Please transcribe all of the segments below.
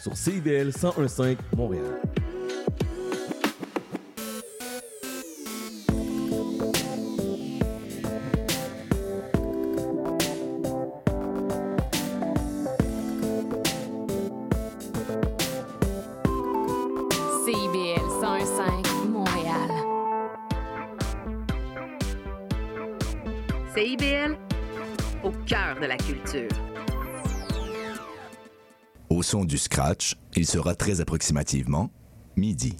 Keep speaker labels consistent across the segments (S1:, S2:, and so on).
S1: sur CIBL 1015 Montréal.
S2: Du scratch, il sera très approximativement midi.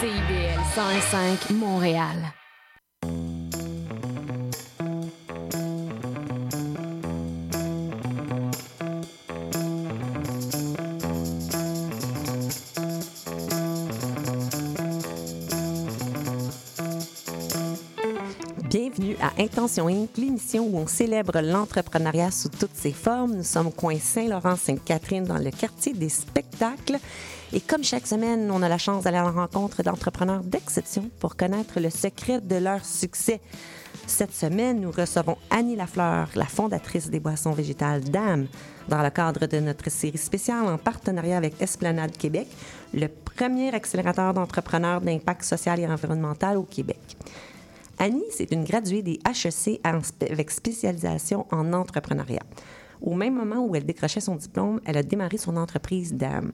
S3: CIBL 105 Montréal.
S4: Intention Inc., l'émission où on célèbre l'entrepreneuriat sous toutes ses formes. Nous sommes au coin Saint-Laurent-Sainte-Catherine dans le quartier des spectacles. Et comme chaque semaine, on a la chance d'aller à la rencontre d'entrepreneurs d'exception pour connaître le secret de leur succès. Cette semaine, nous recevons Annie Lafleur, la fondatrice des boissons végétales Dame, dans le cadre de notre série spéciale en partenariat avec Esplanade Québec, le premier accélérateur d'entrepreneurs d'impact social et environnemental au Québec. Annie, c'est une graduée des HEC avec spécialisation en entrepreneuriat. Au même moment où elle décrochait son diplôme, elle a démarré son entreprise DAM.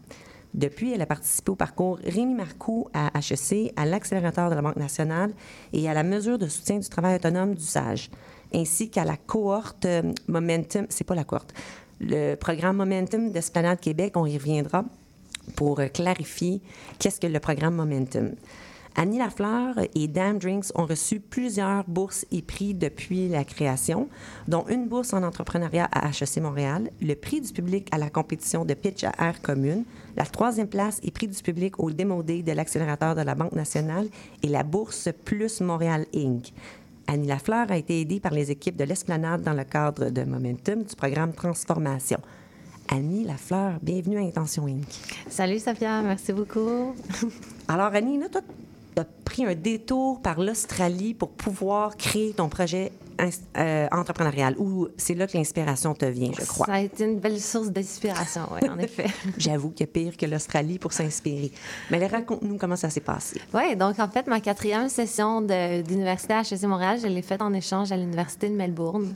S4: Depuis, elle a participé au parcours Rémi Marcoux à HEC, à l'accélérateur de la Banque nationale et à la mesure de soutien du travail autonome du SAGE, ainsi qu'à la cohorte euh, Momentum, c'est pas la cohorte, le programme Momentum d'Esplanade Québec, on y reviendra pour euh, clarifier qu'est-ce que le programme Momentum. Annie Lafleur et Dam Drinks ont reçu plusieurs bourses et prix depuis la création, dont une bourse en entrepreneuriat à HEC Montréal, le prix du public à la compétition de pitch à air commune, la troisième place et prix du public au Demo Day de l'accélérateur de la Banque nationale et la bourse Plus Montréal Inc. Annie Lafleur a été aidée par les équipes de l'Esplanade dans le cadre de Momentum du programme Transformation. Annie Lafleur, bienvenue à Intention Inc.
S5: Salut Sophia, merci beaucoup.
S4: Alors, Annie, là, toi, tu as pris un détour par l'Australie pour pouvoir créer ton projet euh, entrepreneurial, ou c'est là que l'inspiration te vient, je crois?
S5: Ça a été une belle source d'inspiration, oui, en effet.
S4: J'avoue qu'il y a pire que l'Australie pour s'inspirer. Mais raconte-nous comment ça s'est passé.
S5: Oui, donc en fait, ma quatrième session d'université à HEC Montréal, je l'ai faite en échange à l'Université de Melbourne.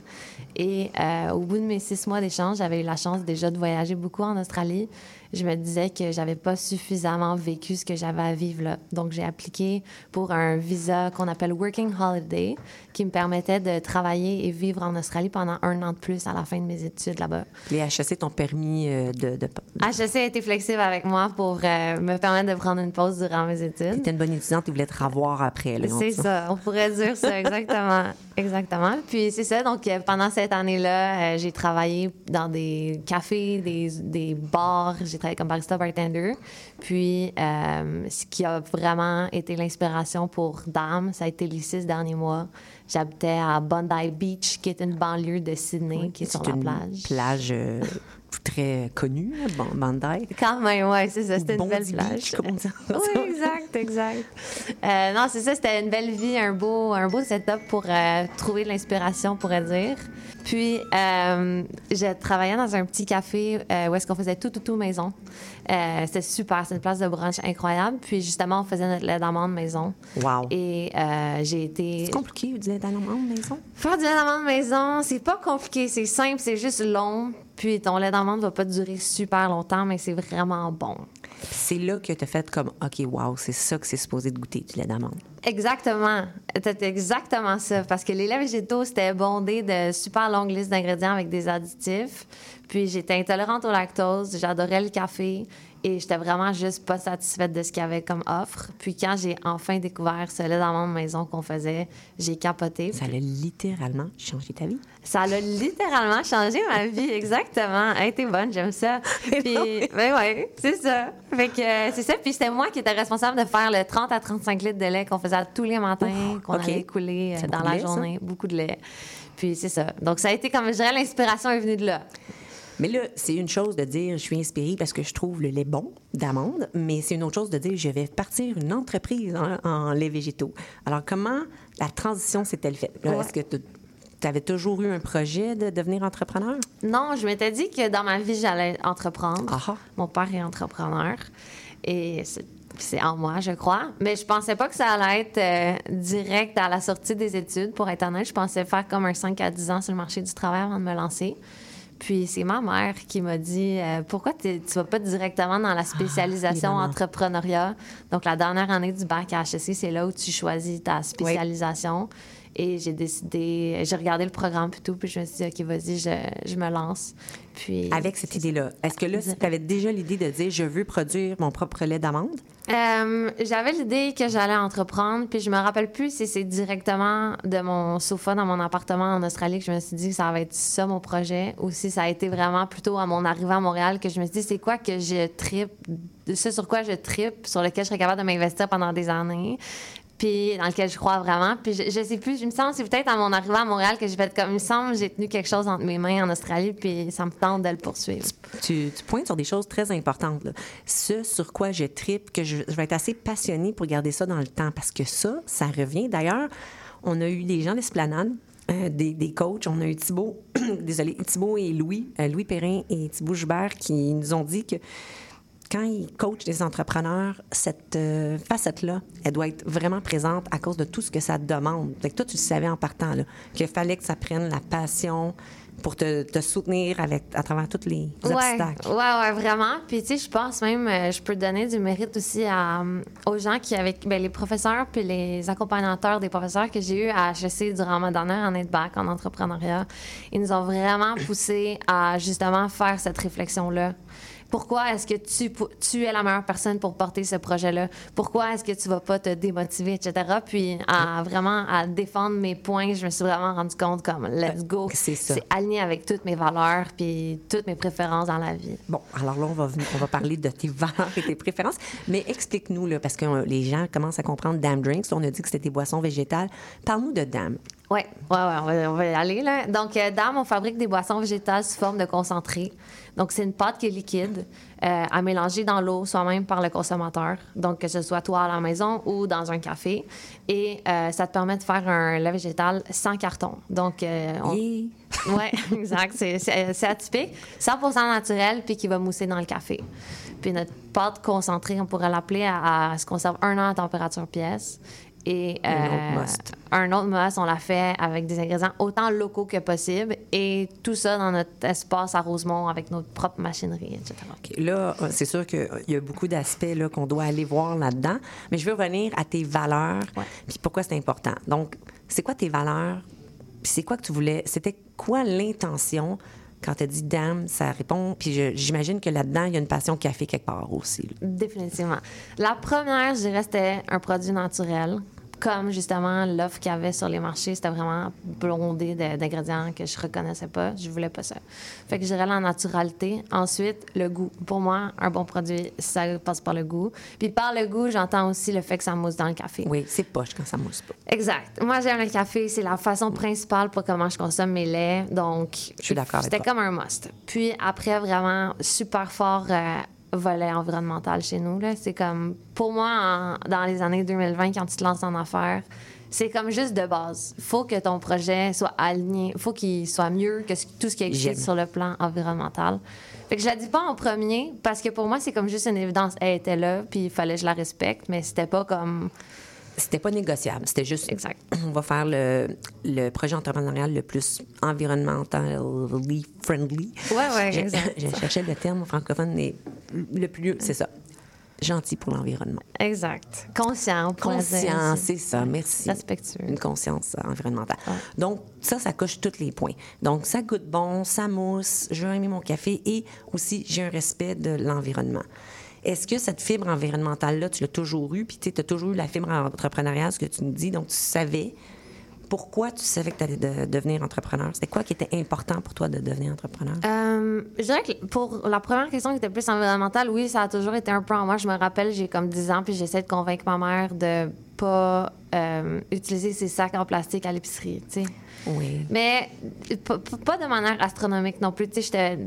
S5: Et euh, au bout de mes six mois d'échange, j'avais eu la chance déjà de voyager beaucoup en Australie. Je me disais que j'avais pas suffisamment vécu ce que j'avais à vivre là. Donc, j'ai appliqué pour un visa qu'on appelle Working Holiday, qui me permettait de travailler et vivre en Australie pendant un an de plus à la fin de mes études là-bas.
S4: Les HEC t'ont permis euh, de... de...
S5: HEC a été flexible avec moi pour euh, me permettre de prendre une pause durant mes études.
S4: T'étais une bonne étudiante, ils voulaient te revoir après.
S5: C'est ça, on pourrait dire ça, exactement. exactement. Puis c'est ça, donc euh, pendant cette année-là, euh, j'ai travaillé dans des cafés, des, des bars, j'ai travaillé comme barista bartender. Puis euh, ce qui a vraiment été l'inspiration pour Dame, ça a été les six derniers mois. J'habitais à Bondi Beach, qui est une banlieue de Sydney, qui est sur la
S4: une
S5: plage.
S4: plage euh, très connue, Ban- Bandai.
S5: Quand même, ouais, c'est ça. C'était une belle plage.
S4: on dit
S5: Oui, exact, exact. Euh, non, c'est ça, c'était une belle vie, un beau, un beau setup pour euh, trouver de l'inspiration, on pourrait dire. Puis, euh, j'ai travaillé dans un petit café euh, où est-ce qu'on faisait tout, tout, tout maison. C'était super, c'est une place de brunch incroyable. Puis, justement, on faisait notre lait d'amande maison.
S4: Wow.
S5: Et j'ai été...
S4: C'est compliqué, vous êtes dans la maison?
S5: Faire du lait d'amande maison, c'est pas compliqué, c'est simple, c'est juste long. Puis ton lait d'amande va pas durer super longtemps, mais c'est vraiment bon.
S4: C'est là que tu as fait comme, OK, wow, c'est ça que c'est supposé de goûter, du lait d'amande.
S5: Exactement. C'est exactement ça. Parce que les laits végétaux, c'était bondé de super longues listes d'ingrédients avec des additifs. Puis j'étais intolérante au lactose, j'adorais le café et j'étais vraiment juste pas satisfaite de ce qu'il y avait comme offre. Puis quand j'ai enfin découvert ce lait d'amande maison qu'on faisait, j'ai capoté.
S4: Ça a littéralement changé ta vie.
S5: Ça a littéralement changé ma vie, exactement. Elle était bonne, j'aime ça. Puis, ben ouais, c'est ça. Fait que euh, c'est ça. Puis c'était moi qui étais responsable de faire le 30 à 35 litres de lait qu'on faisait tous les matins, qu'on
S4: OK.
S5: allait couler euh, dans la
S4: lait, ça?
S5: journée. Beaucoup de lait. Puis c'est ça. Donc ça a été comme, je dirais, l'inspiration est venue de là.
S4: Mais là, c'est une chose de dire je suis inspirée parce que je trouve le lait bon d'amande, mais c'est une autre chose de dire je vais partir une entreprise en, en lait végétaux. Alors, comment la transition s'est-elle faite?
S5: Ouais.
S4: Est-ce que tu avais toujours eu un projet de devenir entrepreneur?
S5: Non, je m'étais dit que dans ma vie, j'allais entreprendre.
S4: Ah ah.
S5: Mon père est entrepreneur et c'est- c'est en moi, je crois. Mais je pensais pas que ça allait être euh, direct à la sortie des études, pour être honnête. Je pensais faire comme un 5 à 10 ans sur le marché du travail avant de me lancer. Puis c'est ma mère qui m'a dit euh, pourquoi tu vas pas directement dans la spécialisation
S4: évidemment.
S5: entrepreneuriat? Donc la dernière année du bac à HEC, c'est là où tu choisis ta spécialisation. Et j'ai décidé, j'ai regardé le programme tout, puis je me suis dit ok vas-y, je, je me lance. Puis
S4: Avec cette idée-là, est-ce que là, tu avais déjà l'idée de dire je veux produire mon propre lait d'amande?
S5: Euh, j'avais l'idée que j'allais entreprendre, puis je me rappelle plus si c'est directement de mon sofa dans mon appartement en Australie que je me suis dit que ça va être ça mon projet, ou si ça a été vraiment plutôt à mon arrivée à Montréal que je me suis dit c'est quoi que je tripe, ce sur quoi je tripe, sur lequel je serais capable de m'investir pendant des années. Puis dans lequel je crois vraiment. Puis je, je sais plus, je me sens, c'est peut-être à mon arrivée à Montréal que j'ai fait comme, il me semble, j'ai tenu quelque chose entre mes mains en Australie, puis ça me tente de le poursuivre.
S4: Tu, tu pointes sur des choses très importantes. Ce sur quoi je tripe, que je, je vais être assez passionnée pour garder ça dans le temps, parce que ça, ça revient. D'ailleurs, on a eu des gens d'Esplanade, euh, des, des coachs. On a eu Thibault, désolé, Thibault et Louis, euh, Louis Perrin et Thibault Joubert qui nous ont dit que quand ils coachent des entrepreneurs, cette euh, facette-là, elle doit être vraiment présente à cause de tout ce que ça demande. Fait que toi, tu le savais en partant, là, qu'il fallait que ça prenne la passion pour te, te soutenir avec, à travers tous les
S5: Ouais,
S4: obstacles.
S5: ouais, ouais, vraiment. Puis, tu sais, je pense même, euh, je peux donner du mérite aussi à, euh, aux gens qui, avec ben, les professeurs puis les accompagnateurs des professeurs que j'ai eu à HEC durant ma dernière année de bac en entrepreneuriat. Ils nous ont vraiment poussé à justement faire cette réflexion-là. Pourquoi est-ce que tu, es la meilleure personne pour porter ce projet-là? Pourquoi est-ce que tu vas pas te démotiver, etc.? Puis, à vraiment à défendre mes points, je me suis vraiment rendu compte comme, let's go.
S4: C'est ça.
S5: C'est aligné avec toutes mes valeurs puis toutes mes préférences dans la vie.
S4: Bon, alors là, on va, on va parler de tes valeurs et tes préférences. Mais explique-nous, là, parce que euh, les gens commencent à comprendre Dam Drinks. On a dit que c'était des boissons végétales. Parle-nous de Dam.
S5: Oui, ouais, ouais, on, va, on va y aller. Là. Donc, euh, Dame, on fabrique des boissons végétales sous forme de concentré. Donc, c'est une pâte qui est liquide euh, à mélanger dans l'eau soi-même par le consommateur. Donc, que ce soit toi à la maison ou dans un café. Et euh, ça te permet de faire un lait végétal sans carton. Donc, on-
S4: Yeah.
S5: Oui, exact. C'est- atypique. 100 naturel, puis qui va mousser dans le café. Puis notre pâte concentrée, on pourrait l'appeler à, à se conserve un an à température pièce. Et
S4: Un autre
S5: euh,
S4: must.
S5: un autre must, on l'a fait avec des ingrédients autant locaux que possible. Et tout ça dans notre espace à Rosemont avec notre propre machinerie, etc.
S4: OK, Là, euh, c'est sûr qu'il y a beaucoup d'aspects qu'on doit aller voir là-dedans. Mais je veux revenir à tes valeurs,
S5: Ouais.
S4: puis pourquoi c'est important. Donc, c'est quoi tes valeurs? Puis c'est quoi que tu voulais? C'était quoi l'intention quand tu as dit Dame, ça répond? Puis j'imagine que là-dedans, il y a une passion café quelque part aussi. là.
S5: Définitivement. La première, je dirais, c'était un produit naturel. Comme justement l'offre qu'il y avait sur les marchés, c'était vraiment blondé d'ingrédients que je reconnaissais pas. Je voulais pas ça. Fait que je dirais la naturalité. Ensuite, le goût. Pour moi, un bon produit, ça passe par le goût. Puis par le goût, j'entends aussi le fait que ça mousse dans le café.
S4: Oui, c'est poche quand ça mousse pas.
S5: Exact. Moi, j'aime le café. C'est la façon principale pour comment je consomme mes laits. Donc,
S4: Je suis d'accord avec
S5: c'était comme un must. Puis après, vraiment, super fort euh, volet environnemental chez nous. C'est comme, pour moi, en- dans les années 2020, quand tu te lances en affaires, c'est comme juste de base. faut que ton projet soit aligné. faut qu'il soit mieux que tout ce qui existe sur le plan environnemental. Fait que je la dis pas en premier parce que pour moi, c'est comme juste une évidence. Elle était là, puis il fallait que je la respecte, mais c'était pas comme.
S4: C'était pas négociable. C'était juste.
S5: Exact.
S4: On va faire le, le projet entrepreneurial le plus environnementally friendly.
S5: Ouais, ouais,
S4: Je-
S5: exact.
S4: Je, cherchais le terme francophone, mais le plus. C'est ça. Gentil pour l'environnement.
S5: Exact. Conscient,
S4: Conscient, c'est ça. Merci.
S5: Respectueux.
S4: Une conscience environnementale.
S5: Ouais.
S4: Donc, ça, ça coche tous les points. Donc, ça goûte bon, ça mousse, je vais aimer mon café et aussi, j'ai un respect de l'environnement. Est-ce que cette fibre environnementale-là, tu l'as toujours eue, puis tu as toujours eu la fibre entrepreneuriale, ce que tu nous dis, donc tu savais pourquoi tu savais que tu allais de- devenir entrepreneur? C'était quoi qui était important pour toi de devenir entrepreneur?
S5: Euh, je dirais que pour la première question qui était plus environnementale, oui, ça a toujours été un peu en moi. Je me rappelle, j'ai comme 10 ans, puis j'essaie de convaincre ma mère de pas euh, utiliser ses sacs en plastique à l'épicerie, tu sais.
S4: Oui.
S5: Mais pas de manière astronomique non plus. Tu sais,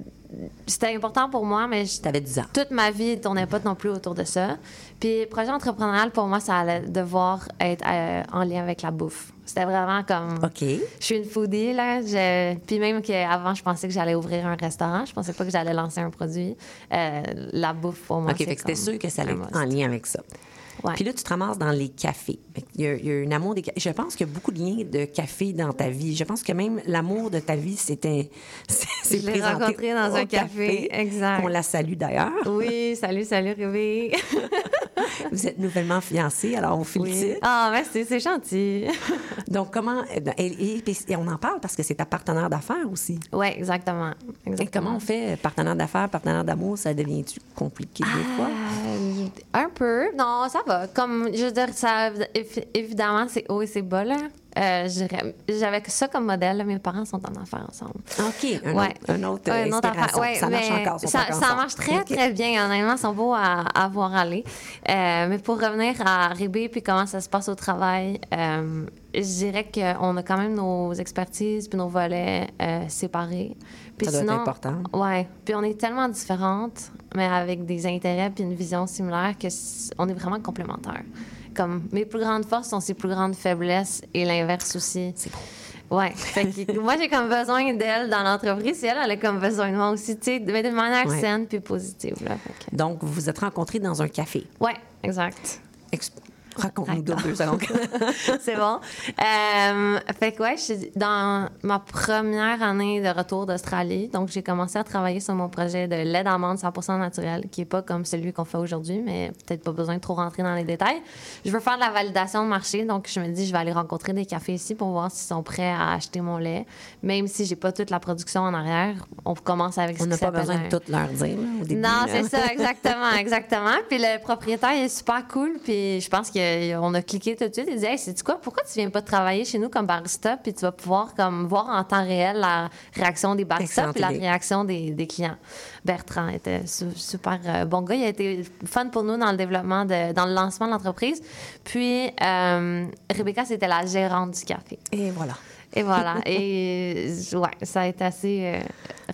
S5: c'était important pour moi, mais je-
S4: T'avais 10 ans.
S5: toute ma vie ne tournait pas non plus autour de ça. Puis, projet entrepreneurial, pour moi, ça allait devoir être euh, en lien avec la bouffe. C'était vraiment comme.
S4: OK.
S5: Je suis une foodie, là. Je- Puis même qu'avant, je pensais que j'allais ouvrir un restaurant. Je pensais pas que j'allais lancer un produit. Euh, la bouffe, pour moi,
S4: OK,
S5: c'est
S4: fait que c'était sûr que ça allait être en lien avec ça.
S5: Ouais.
S4: Puis là, tu te ramasses dans les cafés. Y, a, il y a un amour des cafés. Je pense qu'il y a beaucoup de liens de café dans ta vie. Je pense que même l'amour de ta vie, c'était. c'est-
S5: Je l'ai rencontré dans un café, exact.
S4: On la salue d'ailleurs.
S5: Oui, salut, salut, Ruby.
S4: Vous êtes nouvellement fiancés, alors on félicite.
S5: Ah, merci, c'est gentil.
S4: Donc, comment. Et, et- et on en parle parce que c'est ta partenaire d'affaires aussi.
S5: Oui, exactement.
S4: Et
S5: exactement.
S4: comment on fait euh, partenaire d'affaires, partenaire d'amour, ça devient-tu compliqué des fois?
S5: Euh, un peu. Non, ça va. Comme, je veux dire, ça, évi- évidemment, c'est haut et c'est bas, là. Euh, J'avais ça comme modèle. là. Mes parents sont en affaires ensemble.
S4: OK, un
S5: Ouais.
S4: autre, un autre,
S5: Ouais, une autre
S4: inspiration.
S5: affaire. Ouais,
S4: ça marche encore.
S5: Ça,
S4: encore
S5: ça
S4: ensemble.
S5: marche très, très bien. Honnêtement, ils sont beaux à, à voir aller. Euh, mais pour revenir à Ribé puis comment ça se passe au travail, euh, je dirais qu'on a quand même nos expertises puis nos volets euh, séparés. Puis
S4: Ça doit être important.
S5: Ouais. Puis on est tellement différentes, mais avec des intérêts puis une vision similaire que c- on est vraiment complémentaires. Comme mes plus grandes forces sont ses plus grandes faiblesses et l'inverse aussi.
S4: C'est beau.
S5: Ouais. Fait que moi, j'ai comme besoin d'elle dans l'entreprise et elle, elle a comme besoin de moi aussi, tu sais, mais de manière
S4: Ouais.
S5: saine puis positive. Là. Fait que-
S4: Donc, vous vous êtes rencontrés dans un café.
S5: Ouais, exact.
S4: Ex- Raconte-nous deux, secondes.
S5: c'est bon. Euh, fait que ouais, je dans ma première année de retour d'Australie. Donc, j'ai commencé à travailler sur mon projet de lait d'amande 100 naturel, qui est pas comme celui qu'on fait aujourd'hui, mais peut-être pas besoin de trop rentrer dans les détails. Je veux faire de la validation de marché, donc je me dis, je vais aller rencontrer des cafés ici pour voir s'ils sont prêts à acheter mon lait. Même si j'ai pas toute la production en arrière, on commence avec
S4: On n'a pas besoin
S5: un-
S4: de tout leur dire là, au début.
S5: non, c'est ça, exactement, exactement. Puis le propriétaire il est super cool, puis je pense qu'on a cliqué tout de suite. Il dit, hey, sais-tu quoi, pourquoi tu viens pas travailler chez nous comme barista, puis tu vas pouvoir comme voir en temps réel la réaction des baristas puis la réaction des, des clients? Bertrand était su- super euh, bon gars, il a été fun pour nous dans le développement, de, dans le lancement de l'entreprise. Puis euh, Rebecca, c'était la gérante du café.
S4: Et voilà.
S5: Et voilà. Et ouais, ça a été assez euh,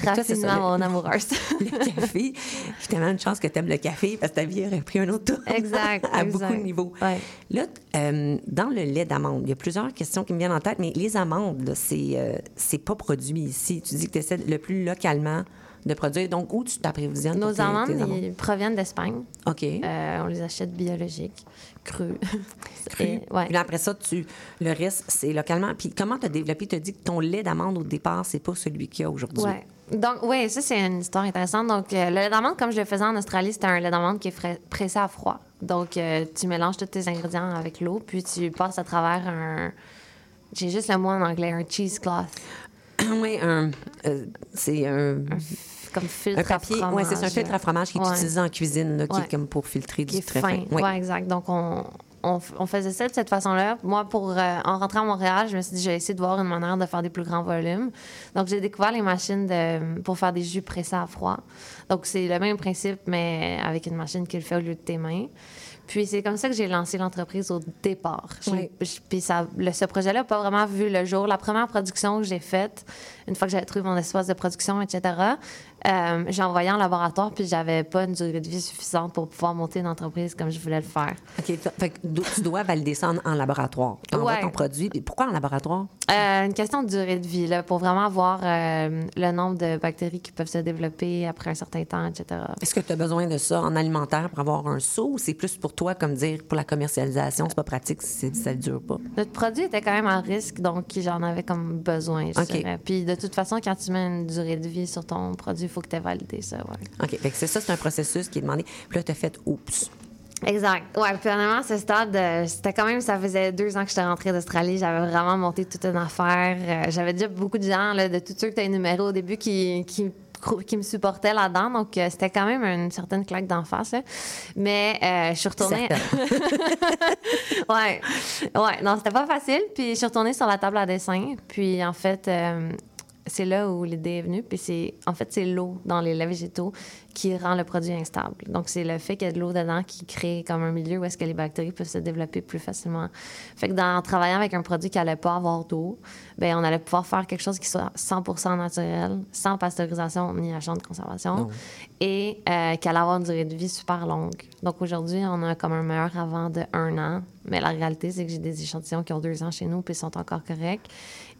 S5: rapidement mon amoureuse.
S4: Le café, j'ai tellement une chance que tu aimes le café parce que ta vie aurait pris un autre tour.
S5: Exact,
S4: à
S5: exact.
S4: beaucoup de niveaux.
S5: Ouais.
S4: Là, euh, dans le lait d'amande, il y a plusieurs questions qui me viennent en tête, mais les amandes, c'est euh, c'est pas produit ici. Tu dis que tu essaies le plus localement de produire. Donc, où tu t'approvisionnes
S5: Nos amandes,
S4: amandes?
S5: ils proviennent d'Espagne.
S4: OK.
S5: Euh, on les achète biologiques, Et- ouais.
S4: Puis après ça, tu, le reste, c'est localement. Puis comment tu as développé? Tu as dit que ton lait d'amande au départ, c'est pas celui qu'il y a aujourd'hui.
S5: Ouais. Donc, oui, ça, c'est une histoire intéressante. Donc, euh, le lait d'amande, comme je le faisais en Australie, c'était un lait d'amande qui est pressé à froid. Donc, euh, tu mélanges tous tes ingrédients avec l'eau, puis tu passes à travers un. J'ai juste le mot en anglais, un cheesecloth.
S4: oui, un, euh, c'est un,
S5: Comme filtre
S4: un papier.
S5: à
S4: Oui,
S5: fromage.
S4: c'est un filtre à fromage qui est
S5: Ouais.
S4: utilisé en cuisine, là, qui
S5: Ouais.
S4: est comme pour filtrer
S5: qui
S4: du très
S5: fin.
S4: Oui.
S5: Ouais, exact. Donc, on, on, faisait ça de cette façon-là. Moi, pour, euh, en rentrant à Montréal, je me suis dit, je vais essayer de voir une manière de faire des plus grands volumes. Donc, j'ai découvert les machines de, pour faire des jus pressés à froid. Donc, c'est le même principe, mais avec une machine qui le fait au lieu de tes mains. Puis, c'est comme ça que j'ai lancé l'entreprise au départ. J'ai-
S4: Oui.
S5: je- Puis, ça, le- ce projet-là n'a pas vraiment vu le jour. La première production que j'ai faite, une fois que j'avais trouvé mon espace de production, etc., euh, j'ai envoyé en laboratoire, puis j'avais pas une durée de vie suffisante pour pouvoir monter une entreprise comme je voulais le faire.
S4: OK. Fait que tu dois valider ça en, en laboratoire. Tu envoies
S5: Ouais.
S4: ton produit. Pourquoi en laboratoire?
S5: Euh, une question de durée de vie, là, pour vraiment voir euh, le nombre de bactéries qui peuvent se développer après un certain temps, etc.
S4: Est-ce que tu as besoin de ça en alimentaire pour avoir un saut ou c'est plus pour toi, comme dire, pour la commercialisation, c'est pas pratique si ça ne dure pas?
S5: Notre produit était quand même à risque, donc j'en avais comme besoin, je. Puis de toute façon, quand tu mets une durée de vie sur ton produit, faut que tu aies validé ça, ouais.
S4: OK. Fait que c'est ça, c'est un processus qui est demandé. Puis là, tu as fait oups.
S5: Exact. Ouais, puis à ce stade, euh, c'était quand même, ça faisait deux ans que j'étais rentrée d'Australie. J'avais vraiment monté toute une affaire. Euh, J'avais déjà beaucoup de gens, là, de tous ceux que tu as énumérés au début, qui, qui, qui me supportaient là-dedans. Donc, euh, c'était quand même une certaine claque d'en face. là. Mais euh, je suis retournée. ouais. Ouais. Non, c'était pas facile. Puis, je suis retournée sur la table à dessin. Puis, en fait, euh, c'est là où l'idée est venue. Puis c'est, en fait, c'est l'eau dans les laits végétaux qui rend le produit instable. Donc, c'est le fait qu'il y a de l'eau dedans qui crée comme un milieu où est-ce que les bactéries peuvent se développer plus facilement. Fait que dans en travaillant avec un produit qui allait pas avoir d'eau, ben on allait pouvoir faire quelque chose qui soit 100 naturel, sans pasteurisation ni agent de conservation, et euh, qui allait avoir une durée de vie super longue. Donc, aujourd'hui, on a comme un meilleur avant de un an. Mais la réalité, c'est que j'ai des échantillons qui ont deux ans chez nous, puis ils sont encore corrects.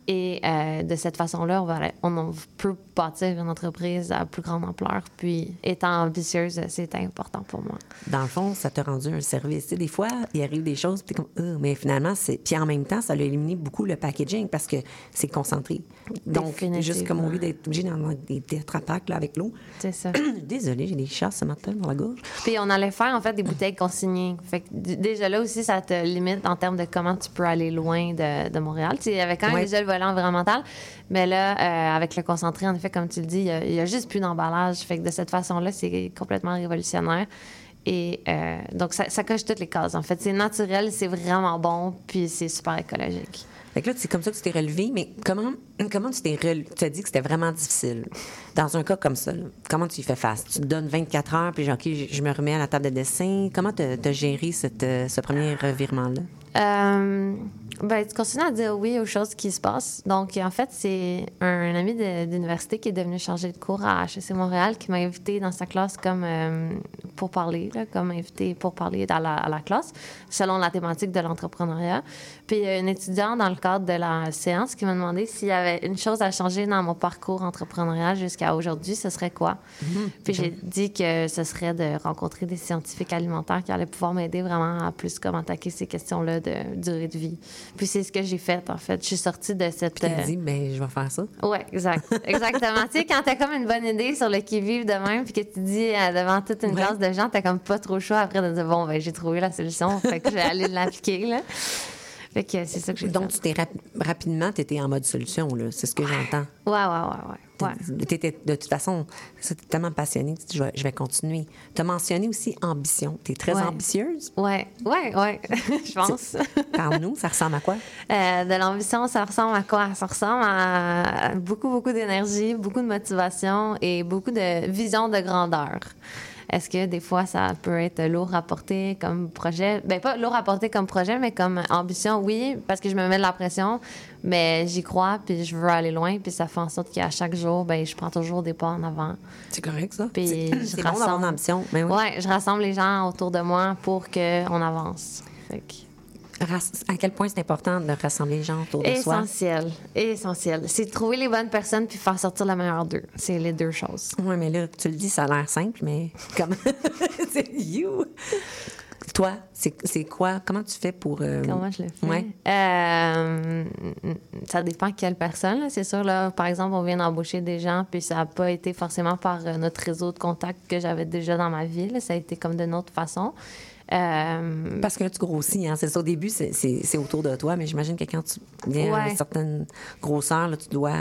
S5: Et euh, de cette façon-là, on, va, on peut bâtir une entreprise à plus grande ampleur. Puis, étant ambitieuse, c'est important pour moi.
S4: Dans le fond, ça t'a rendu un service. Tu sais, des fois, il arrive des choses, puis comme, Ah, mais finalement, c'est. Puis en même temps, ça a éliminé beaucoup le packaging parce que c'est concentré. Donc, juste comme au lieu d'être obligé dans des tétrapacks là, avec l'eau.
S5: C'est ça.
S4: Désolée, j'ai des chats ce matin dans la gorge.
S5: Puis on allait faire, en fait, des bouteilles consignées. Fait que déjà là aussi, ça te limite en termes de comment tu peux aller loin de, de Montréal. Tu sais, il y avait quand même
S4: Ouais.
S5: déjà le volet environnemental. Mais là, euh, avec le concentré, en effet, comme tu le dis, il y a- juste plus d'emballage. Fait de cette façon-là, c'est complètement révolutionnaire. Et euh, donc, ça, ça coche toutes les cases. En fait, c'est naturel, c'est vraiment bon, puis c'est super écologique.
S4: Fait là, c'est comme ça que tu t'es relevé, mais comment, comment tu t'es? Tu as dit que c'était vraiment difficile? Dans un cas comme ça, là, comment tu y fais face? Tu te donnes 24 heures, puis genre, OK, je me remets à la table de dessin. Comment tu as géré ce premier revirement-là?
S5: Euh, ben, tu continues à dire oui aux choses qui se passent. Donc, en fait, c'est un ami de- d'université qui est devenu chargé de cours à HEC Montréal qui m'a invité dans sa classe comme euh, pour parler, là, comme invité pour parler à la, à la classe, selon la thématique de l'entrepreneuriat. Puis, il y a une étudiante dans le cadre de la séance qui m'a demandé s'il y avait une chose à changer dans mon parcours entrepreneurial jusqu'à aujourd'hui, ce serait quoi? Puis, j'ai dit que ce serait de rencontrer des scientifiques alimentaires qui allaient pouvoir m'aider vraiment à plus comme attaquer ces questions-là de durée de vie. Puis c'est ce que j'ai fait, en fait. Je suis sortie de cette...
S4: Puis tu
S5: euh,
S4: dit, ben, je vais faire ça.
S5: Oui, exact. Exactement. tu sais, quand t'as comme une bonne idée sur le qui-vive de même, puis que tu dis euh, devant toute une
S4: Ouais.
S5: classe de gens, t'as comme pas trop le choix après de dire, bon, ben, j'ai trouvé la solution, fait que je vais aller l'appliquer, là. Fait que c'est ça que j'ai fait.
S4: Donc, tu t'es rap- rapidement, tu étais en mode solution, là. C'est ce que j'entends.
S5: Ouais, ouais, ouais, ouais.
S4: de toute façon, es tellement passionné, tu dis, je vais, je vais continuer. Tu as mentionné aussi ambition. Tu es très
S5: Ouais.
S4: ambitieuse.
S5: Ouais, ouais, ouais, je pense.
S4: Parle-nous, ça ressemble à quoi?
S5: Euh, de l'ambition, ça ressemble à quoi? Ça ressemble à beaucoup, beaucoup d'énergie, beaucoup de motivation et beaucoup de vision de grandeur. Est-ce que des fois, ça peut être lourd à porter comme projet? Ben, pas lourd à porter comme projet, mais comme ambition, oui, parce que je me mets de la pression, mais j'y crois, puis je veux aller loin, puis ça fait en sorte qu'à chaque jour, ben, je prends toujours des pas en avant.
S4: C'est correct, ça?
S5: Puis je
S4: bon
S5: rassemble.
S4: une ambition. Oui.
S5: Ouais, je rassemble les gens autour de moi pour qu'on avance. Fait que-
S4: Ras- À quel point c'est important de rassembler les gens autour de soi?
S5: Essentiel, essentiel. C'est de trouver les bonnes personnes puis faire sortir le meilleur d'eux. C'est les deux choses.
S4: Oui, mais là, tu le dis, ça a l'air simple, mais comment? c'est you! Toi, c'est quoi? Comment tu fais pour. euh,
S5: Comment je le fais?
S4: Ouais.
S5: Euh, ça dépend quelle personne. C'est sûr, là, par exemple, on vient d'embaucher des gens, puis ça n'a pas été forcément par euh, notre réseau de contacts que j'avais déjà dans ma vie. là. Ça a été comme d'une autre façon. Euh,
S4: Parce que là, tu grossis, hein? C'est ça, au début, c'est- autour de toi, mais j'imagine que quand tu viens à une certaine grosseur, là, tu dois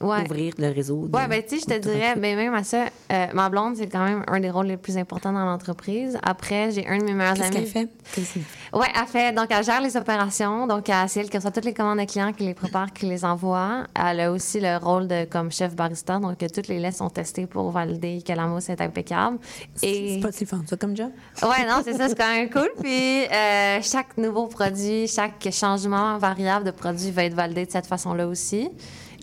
S5: Ouais.
S4: ouvrir le réseau.
S5: Ouais, ben tu sais, je te dirais, ben, même à ça, euh, ma blonde, c'est quand même un des rôles les plus importants dans l'entreprise. Après, j'ai un de mes meilleurs
S4: Qu'est-ce
S5: amis.
S4: qu'elle fait? Qu'est-ce qu'elle fait?
S5: Oui, elle fait. Donc, elle gère les opérations. Donc, elle- c'est elle qui reçoit toutes les commandes des clients, qui les prépare, qui les envoie. Elle a aussi le rôle de comme chef barista. Donc, toutes les laits sont testées pour valider que la mousse est impeccable. Et
S4: C'est pas si fun, ça, comme job?
S5: ouais, non, c'est ça, quand même cool. Puis, euh, chaque nouveau produit, chaque changement variable de produit va être validé de cette façon-là aussi.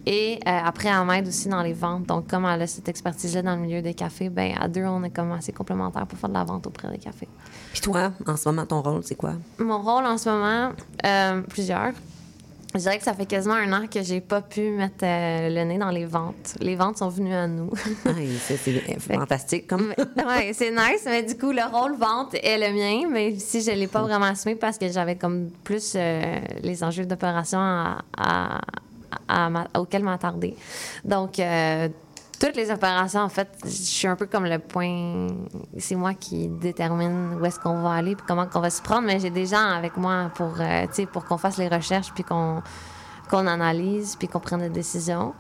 S5: Et euh, après, elle m'aide aussi dans les ventes. Donc, comme elle a cette expertise-là dans le milieu des cafés, ben à deux, on est comme assez complémentaires pour faire de la vente auprès des cafés.
S4: Puis toi, en ce moment, ton rôle, c'est quoi?
S5: Mon rôle en ce moment, euh, plusieurs. Je dirais que ça fait quasiment un an que j'ai pas pu mettre euh, le nez dans les ventes. Les ventes sont venues à nous.
S4: Ah, c'est fantastique. Comme...
S5: ouais, c'est nice, mais du coup, le rôle vente est le mien, mais si je l'ai pas vraiment assumé parce que j'avais comme plus euh, les enjeux d'opération à, à- à m'a- auxquels m'attarder. Donc, euh, toutes les opérations, en fait, je suis un peu comme le point. C'est moi qui détermine où est-ce qu'on va aller puis comment qu'on va se prendre, mais j'ai des gens avec moi pour, euh, tu sais, pour qu'on fasse les recherches puis qu'on qu'on analyse puis qu'on prenne des décisions.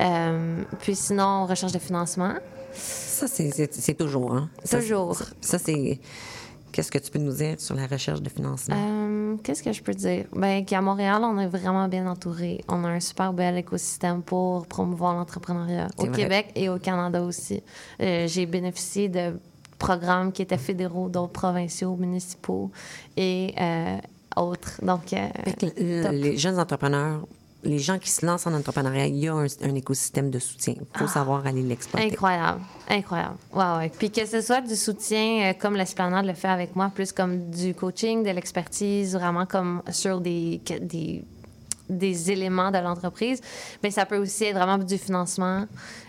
S5: Euh, puis sinon, recherche de financement.
S4: Ça, c'est- toujours, hein?
S5: Toujours.
S4: Ça, ça, c'est... Qu'est-ce que tu peux nous dire sur la recherche de financement?
S5: Euh, Euh, Qu'est-ce que je peux dire? Ben, qu'à Montréal, on est vraiment bien entouré. On a un super bel écosystème pour promouvoir l'entrepreneuriat. Au
S4: vrai.
S5: Québec et au Canada aussi. Euh, J'ai bénéficié de programmes qui étaient fédéraux, d'autres provinciaux, municipaux et euh, autres. Donc, euh,
S4: les jeunes entrepreneurs, les gens qui se lancent en entrepreneuriat, il y a un, un écosystème de soutien. Il
S5: Ah.
S4: faut savoir aller l'exploiter.
S5: Incroyable, incroyable. Ouais. Puis que ce soit du soutien, euh, comme l'Esplanade le fait avec moi, plus comme du coaching, de l'expertise, vraiment comme sur des, des éléments de l'entreprise. Mais ça peut aussi être vraiment du financement,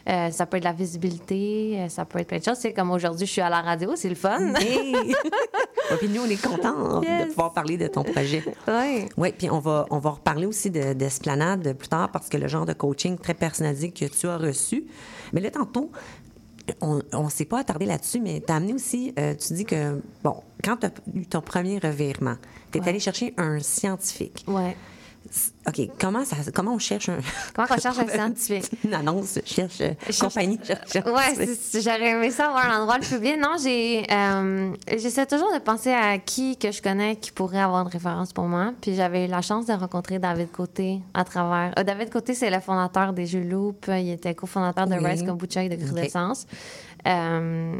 S5: euh, ça peut être de la visibilité, euh, ça peut être plein de choses. C'est comme aujourd'hui, je suis à la radio, c'est le fun.
S4: Hey! Puis nous, on est contents de pouvoir parler de ton projet.
S5: oui.
S4: Oui, puis on va, on va reparler aussi de- d'Esplanade plus tard parce que le genre de coaching très personnalisé que tu as reçu. Mais là, tantôt, on ne s'est pas attardé là-dessus, mais tu as amené aussi, euh, tu dis que, bon, quand tu as eu ton premier revirement, tu es
S5: Ouais.
S4: allé chercher un scientifique.
S5: Ouais.
S4: OK, comment, ça, comment on cherche un.
S5: Comment on cherche un scientifique?
S4: Une annonce, cherche, euh,
S5: Cherche-
S4: compagnie, cherche.
S5: Ouais, j'aurais aimé ça avoir un endroit le publier. Non, j'ai euh, j'essaie toujours de penser à qui que je connais qui pourrait avoir une référence pour moi. Puis j'avais eu la chance de rencontrer David Côté à travers. euh, David Côté, c'est le fondateur des Jeux Loop. Il était cofondateur de
S4: Oui.
S5: Rice Kombucha et de Crudescence. Euh,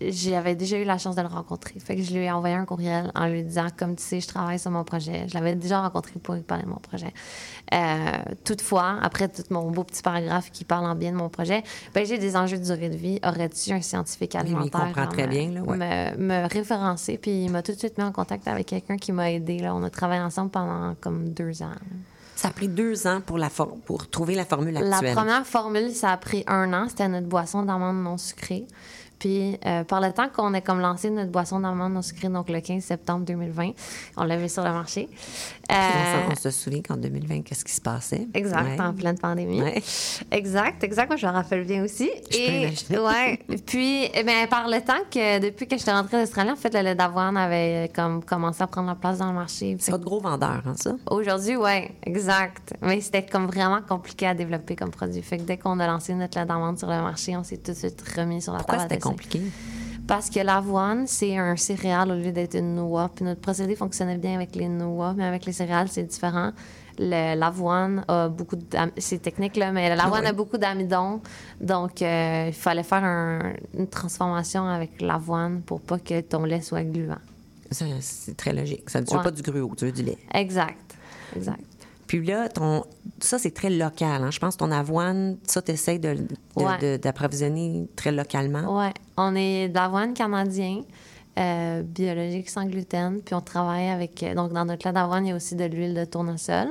S5: j'avais déjà eu la chance de le rencontrer. Fait que je lui ai envoyé un courriel en lui disant, comme tu sais, je travaille sur mon projet. Je l'avais déjà rencontré pour lui parler de mon projet. Euh, toutefois, après tout mon beau petit paragraphe qui parle en bien de mon projet, ben, j'ai des enjeux de durée de vie. Aurais-tu un scientifique
S4: Oui,
S5: alimentaire
S4: comprend
S5: à
S4: très
S5: me-
S4: bien, là, ouais.
S5: me, me référencer? Puis il m'a tout de suite mis en contact avec quelqu'un qui m'a aidé. Là. On a travaillé ensemble pendant comme deux ans.
S4: Ça a pris deux ans pour, la for- pour trouver la formule
S5: La
S4: actuelle.
S5: première formule, ça a pris un an. C'était notre boisson d'amande non sucrée. Puis, euh, par le temps qu'on a comme lancé notre boisson d'amande non sucrée, donc le 15 septembre 2020, on l'a mis sur le marché. Euh,
S4: on, se souvient qu'en 2020, qu'est-ce qui se passait?
S5: Exact,
S4: Ouais.
S5: en pleine pandémie.
S4: Ouais.
S5: Exact, exact. Moi, je me rappelle bien aussi.
S4: Je peux
S5: Et
S4: imaginer.
S5: ouais. Puis, ben, par le temps que depuis que j'étais rentrée d'Australie, en fait, le lait d'avoine avait comme commencé à prendre la place dans le marché.
S4: C'est votre gros vendeur, hein, ça?
S5: Aujourd'hui, oui, exact. Mais c'était comme vraiment compliqué à développer comme produit. Fait que dès qu'on a lancé notre lait d'amande sur le marché, on s'est tout de suite remis sur la
S4: Pourquoi
S5: table.
S4: Compliqué?
S5: Parce que l'avoine, c'est un céréale au lieu d'être une noix. Puis notre procédé fonctionnait bien avec les noix, mais avec les céréales, c'est différent. L'avoine a beaucoup de... C'est technique, là, mais l'avoine
S4: Ah oui.
S5: a beaucoup d'amidon. Donc, euh, il fallait faire un- une transformation avec l'avoine pour pas que ton lait soit gluant.
S4: C'est très logique. Ça ne veut
S5: Ouais.
S4: pas du gruau, tu veux du lait.
S5: Exact. Exact.
S4: Puis là, ton, ça, c'est très local. hein. Je pense que ton avoine, ça, tu essaies de, de-
S5: Ouais.
S4: d'approvisionner très localement.
S5: Ouais, on est d'avoine canadien, euh, biologique sans gluten, puis on travaille avec. euh, Donc, dans notre lait d'avoine, il y a aussi de l'huile de tournesol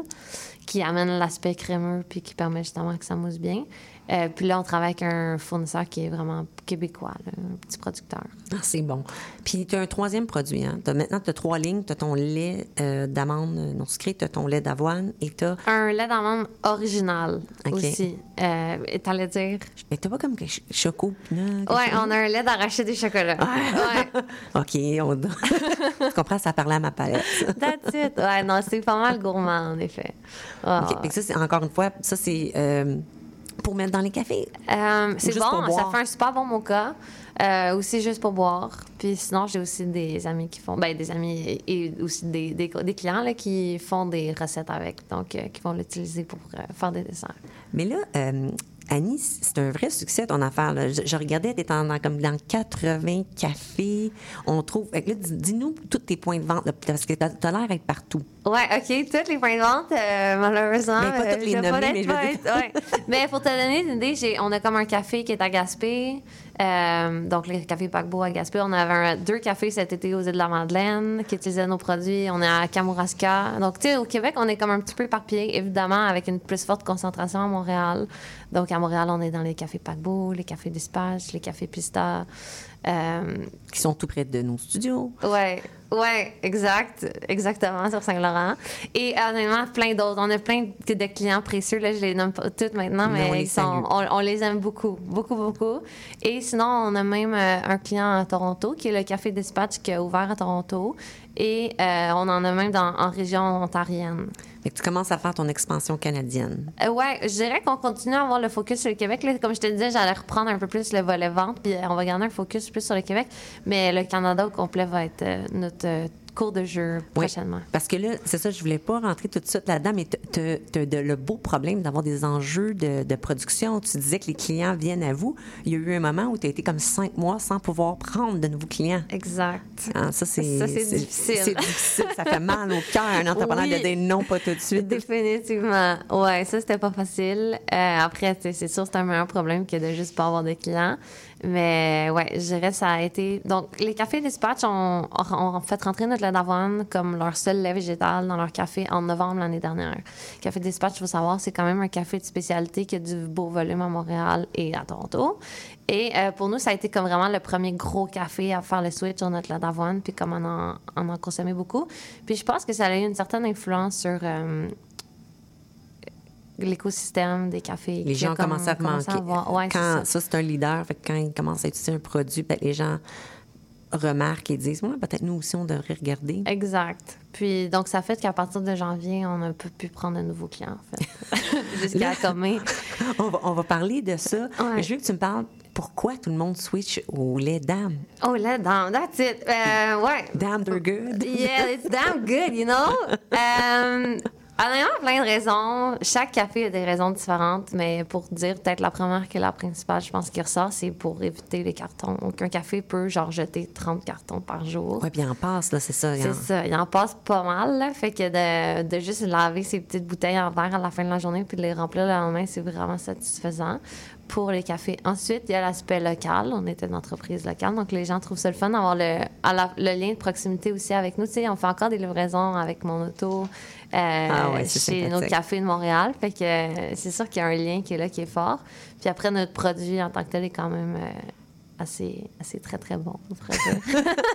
S5: qui amène l'aspect crémeux puis qui permet justement que ça mousse bien. Euh, puis là, on travaille avec un fournisseur qui est vraiment québécois, là, un petit producteur.
S4: Ah, c'est bon. Puis tu as un troisième produit. Hein? T'as- maintenant, tu as trois lignes. Tu as ton lait euh, d'amande non sucré, tu as ton lait d'avoine et tu as.
S5: Un lait d'amande original
S4: OK.
S5: aussi. Euh, et t'allais dire?
S4: Mais tu pas comme que ch- choco.
S5: Ouais,
S4: chose?
S5: on a un lait d'arachide et chocolat. Ouais.
S4: OK, on... tu comprends, ça parlait à ma palette.
S5: That's it. Ouais, non, c'est pas mal gourmand, en effet. Ouais,
S4: OK, fait que ça, c'est encore une fois, ça, c'est euh, pour mettre dans les cafés?
S5: Euh, c'est bon, ça fait un super bon mocha. Euh, aussi juste pour boire. Puis sinon, j'ai aussi des amis qui font, ben des amis et aussi des, des, des clients là, qui font des recettes avec, donc euh, qui vont l'utiliser pour euh, faire des desserts.
S4: Mais là, Annie, c'est un vrai succès ton affaire. là. Je, je regardais, tu dans, dans- comme dans 80 cafés. On trouve. dis-nous tous tes points de vente, là, parce que tu as, l'air d'être partout.
S5: Ouais, OK. Toutes les points de vente, euh, malheureusement.
S4: Mais pas
S5: euh,
S4: toutes les
S5: pas
S4: mais je
S5: être-
S4: veux dire-
S5: ouais. Mais pour te donner une idée, j'ai- on a comme un café qui est à Gaspé. Euh, donc, le café Paquebot à Gaspé. On avait un- deux cafés cet été aux îles de la Madeleine qui utilisaient nos produits. On est à Kamouraska. Donc, tu sais, au Québec, on est comme un petit peu éparpillé, évidemment, avec une plus forte concentration à Montréal. Donc, à Montréal, on est dans les cafés Paquebot, les cafés d'Espace, les cafés Pista. Euh,
S4: qui sont tout près de nos studios.
S5: Ouais, ouais, exact, exactement, sur Saint-Laurent. Et honnêtement, plein d'autres. On a plein de, de clients précieux, là, je les nomme pas toutes maintenant,
S4: Mais
S5: mais,
S4: on les
S5: ils sont, on les aime beaucoup, beaucoup, beaucoup. Et sinon, on a même euh, un client à Toronto, qui est le Café Dispatch, qui a ouvert à Toronto. Et euh, on en a même dans, en région ontarienne.
S4: Fait que tu commences à faire ton expansion canadienne.
S5: Euh, ouais, je dirais qu'on continue à avoir le focus sur le Québec. Là, comme je te disais, j'allais reprendre un peu plus le volet vente, puis euh, on va garder un focus plus sur le Québec. Mais le Canada au complet va être euh, notre cours de jeu
S4: Oui,
S5: prochainement.
S4: Parce que là, c'est ça, je voulais pas rentrer tout de suite là-dedans, mais tu as le beau problème d'avoir des enjeux de, de production. Tu disais que les clients viennent à vous. Il y a eu un moment où tu as été comme cinq mois sans pouvoir prendre de nouveaux clients.
S5: Exact.
S4: Ah, ça, c'est
S5: difficile.
S4: C'est difficile. Ça fait mal au cœur, un entrepreneur,
S5: Oui.
S4: de dire non, pas tout de suite.
S5: Définitivement. Ouais, ça, c'était pas facile. Euh, après, c'est sûr, c'est un meilleur problème que de juste pas avoir de clients. Mais ouais, je dirais ça a été. Donc, les cafés Dispatch ont, ont fait rentrer notre lait d'avoine comme leur seul lait végétal dans leur café en novembre l'année dernière. Café Dispatch, il faut savoir, c'est quand même un café de spécialité qui a du beau volume à Montréal et à Toronto. Et euh, pour nous, ça a été comme vraiment le premier gros café à faire le switch sur notre lait d'avoine, puis comme on en, on en consommait beaucoup. Puis je pense que ça a eu une certaine influence sur. euh, l'écosystème des cafés.
S4: Les gens
S5: a comme-
S4: commencent à manquer.
S5: Ouais,
S4: quand,
S5: ça.
S4: ça, c'est un leader. Fait que quand ils commencent à utiliser un produit, peut-être les gens remarquent et disent ouais, peut-être nous aussi, on devrait regarder.
S5: Exact. Puis, donc, ça fait qu'à partir de janvier, on ne peut plus prendre de nouveaux clients, en fait. Jusqu'à mai.
S4: On va, on va parler de ça.
S5: Ouais.
S4: Je veux que tu me parles pourquoi tout le monde switch au lait d'âme.
S5: Oh, là, damn, that's it. Euh, ouais.
S4: Damn, they're good.
S5: Yeah, it's damn good, you know? Euh, honnêtement, plein de raisons. Chaque café a des raisons différentes, mais pour dire peut-être la première qui est la principale, je pense qui ressort, c'est pour éviter les cartons. Donc, un café peut, genre, jeter 30 cartons par jour.
S4: Oui, puis en passe, là, c'est ça. il en-
S5: C'est ça, il en passe pas mal. Là. Fait que de, de juste laver ses petites bouteilles en verre à la fin de la journée puis de les remplir le lendemain, c'est vraiment satisfaisant pour les cafés. Ensuite, il y a l'aspect local. On était une entreprise locale, donc les gens trouvent ça le fun d'avoir le, le lien de proximité aussi avec nous. Tu sais, on fait encore des livraisons avec mon auto
S4: Ah ouais, c'est
S5: chez nos cafés de Montréal. Fait que euh, c'est sûr qu'il y a un lien qui est là, qui est fort. Puis après, notre produit en tant que tel est quand même... euh, assez, assez très, très bon.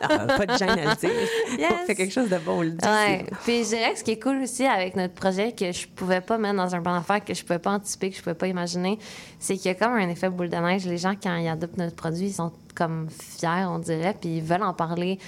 S4: Ah, pas de gêne à le dire.
S5: Yes.
S4: On fait quelque chose de bon, on le dit.
S5: Ouais. Puis je dirais que ce qui est cool aussi avec notre projet, que je pouvais pas mettre dans un plan d'affaires, que je pouvais pas anticiper, que je pouvais pas imaginer, c'est qu'il y a comme un effet boule de neige. Les gens, quand ils adoptent notre produit, ils sont comme fiers, on dirait, puis ils veulent en parler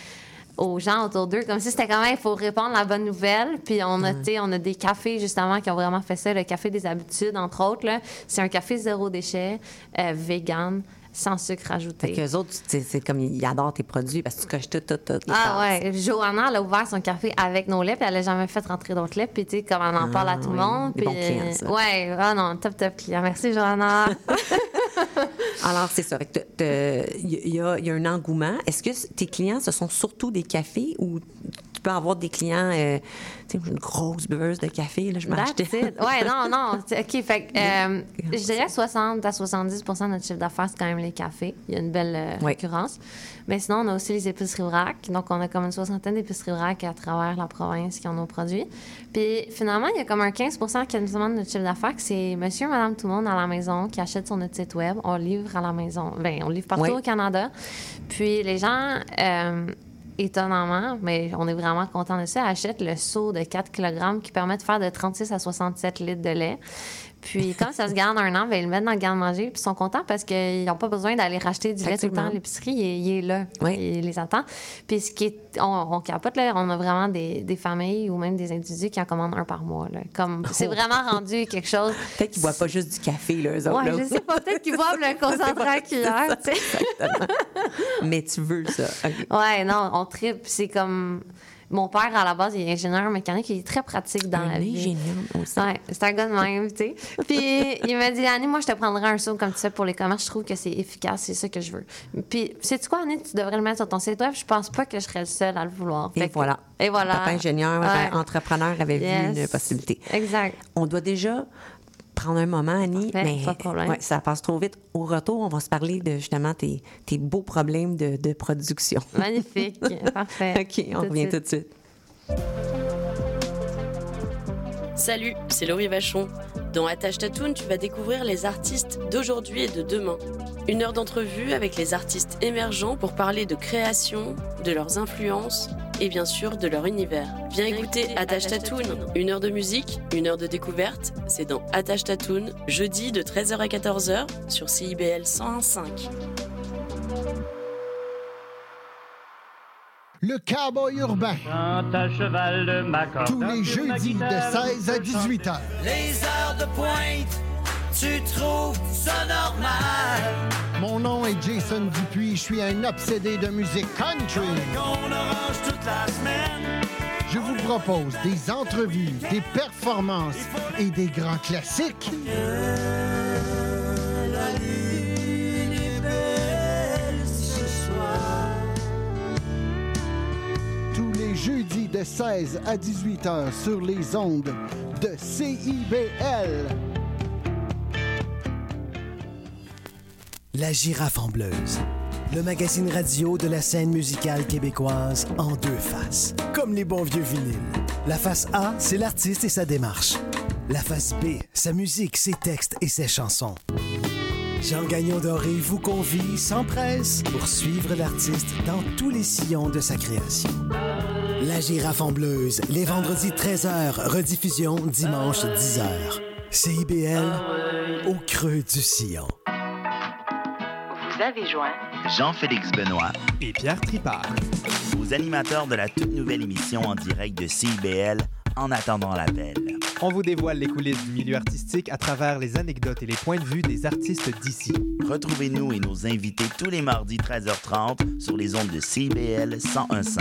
S5: aux gens autour d'eux, comme si c'était quand même, il faut répandre la bonne nouvelle. Puis on a, tu sais, on a des cafés, justement, qui ont vraiment fait ça. Le Café des Habitudes, entre autres, c'est un café zéro déchet, euh, vegan, sans sucre ajouté.
S4: Fait qu'eux autres, c'est comme ils adorent tes produits parce que tu coches tout, tout, tout.
S5: Ah ouais, Johanna, elle a ouvert son café avec nos laits, puis elle a jamais fait rentrer d'autres laits, puis tu sais, comme on en parle à tout le
S4: Ah oui,
S5: monde.
S4: des
S5: puis,
S4: bons clients, ça.
S5: Ouais, ah non, top, top client. Merci, Johanna.
S4: Alors, c'est ça. Il y, y a un engouement. Est-ce que tes clients, ce sont surtout des cafés ou tu peux avoir des clients, euh, une grosse buveuse de café, là, je m'achetais.
S5: Ouais, non, non. OK, fait que, euh, je dirais 60 à 70% de notre chiffre d'affaires, c'est quand même les cafés. Il y a une belle euh,
S4: Oui.
S5: récurrence. Mais sinon, on a aussi les épiceries vrac. Donc, on a comme une soixantaine d'épiceries vrac à travers la province qui ont nos produits. Puis, finalement, il y a comme un 15% quasiment de notre chiffre d'affaires que c'est monsieur, madame, tout le monde à la maison qui achète sur notre site web. On livre à la maison. Ben, on livre partout
S4: Oui.
S5: au Canada. Puis, les gens... euh, étonnamment, mais on est vraiment content de ça, achètent le seau de 4 kg qui permet de faire de 36 à 67 litres de lait. Puis, comme ça se garde un an, ben, ils le mettent dans le garde-manger. Puis, ils sont contents parce qu'ils n'ont pas besoin d'aller racheter du lait tout le temps à l'épicerie. Il, est- il est là.
S4: Oui.
S5: Il les attend. Puis, ce qui est. On, on capote, là. On a vraiment des, des familles ou même des individus qui en commandent un par mois. Là. Comme, c'est
S4: Oh.
S5: vraiment rendu quelque chose.
S4: Peut-être qu'ils ne boivent pas juste du café, là, eux autres.
S5: Ouais, je sais pas. Peut-être qu'ils boivent le concentré à cuillère, tu sais.
S4: Mais tu veux ça. OK.
S5: Ouais, non, on tripe. C'est comme. Mon père, à la base, il est ingénieur mécanique. Il est très pratique dans
S4: un
S5: la vie.
S4: ingénieur aussi.
S5: Ouais, c'est un gars de même, tu sais. Puis il m'a dit, Annie, moi, je te prendrais un saut comme tu fais pour les commerces. Je trouve que c'est efficace, c'est ça que je veux. Puis, sais-tu quoi, Annie, tu devrais le mettre sur ton site web. Je pense pas que je serais le seul à le vouloir.
S4: Et
S5: Fait que-
S4: voilà.
S5: Et voilà.
S4: Papa ingénieur,
S5: Ouais.
S4: entrepreneur avait
S5: Yes.
S4: vu une possibilité.
S5: Exact.
S4: On doit déjà prendre un moment, Annie,
S5: Parfait,
S4: mais
S5: pas de problème.
S4: ouais, ça passe trop vite. Au retour, on va se parler de justement tes, tes beaux problèmes de, de production.
S5: Magnifique. Parfait.
S4: OK, on
S5: Tout
S4: revient
S5: suite.
S4: tout de suite.
S6: Salut, c'est Laurie Vachon. Dans Attache Tatoune, tu vas découvrir les artistes d'aujourd'hui et de demain. Une heure d'entrevue avec les artistes émergents pour parler de création, de leurs influences et bien sûr de leur univers. Viens écouter Attache Tatoune. Une heure de musique, une heure de découverte. C'est dans Attache Tatoune, jeudi de 13h à 14h sur CIBL 101.5.
S7: Le cowboy urbain,
S8: Chante à cheval de ma corde.
S7: tous les jeudis de 16 à 18 heures.
S9: Les heures de pointe
S8: tu trouves ça normal?
S7: Mon nom est Jason Dupuis, je suis un obsédé de musique country.
S8: On toute la semaine.
S7: Je vous propose des entrevues, des performances et des grands classiques.
S8: La lune est belle ce soir.
S7: Tous les jeudis de 16 à 18 heures sur les ondes de CIBL.
S9: La girafe en bleuse. Le magazine radio de la scène musicale québécoise en deux faces. Comme les bons vieux vinyles. La face A, c'est l'artiste et sa démarche. La face B, sa musique, ses textes et ses chansons. Jean Gagnon Doré vous convie sans presse pour suivre l'artiste dans tous les sillons de sa création. La girafe en bleuse, les vendredis 13h, rediffusion dimanche 10h. CIBL, au creux du sillon.
S10: Vous avez joint
S11: Jean-Félix Benoît
S12: et Pierre Tripart,
S11: aux animateurs de la toute nouvelle émission en direct de CIBL En attendant l'appel.
S12: On vous dévoile les coulisses du milieu artistique à travers les anecdotes et les points de vue des artistes d'ici.
S11: Retrouvez-nous et nos invités tous les mardis 13h30 sur les ondes de CIBL 1015.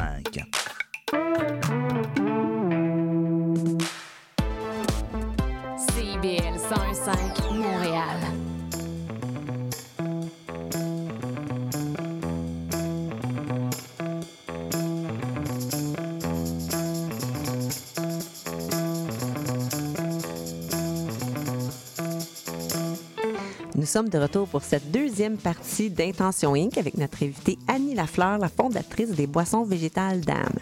S3: CIBL 101.5 Montréal.
S4: Sommes de retour pour cette deuxième partie d'Intention Inc. avec notre invitée Annie Lafleur, la fondatrice des boissons végétales d'âme.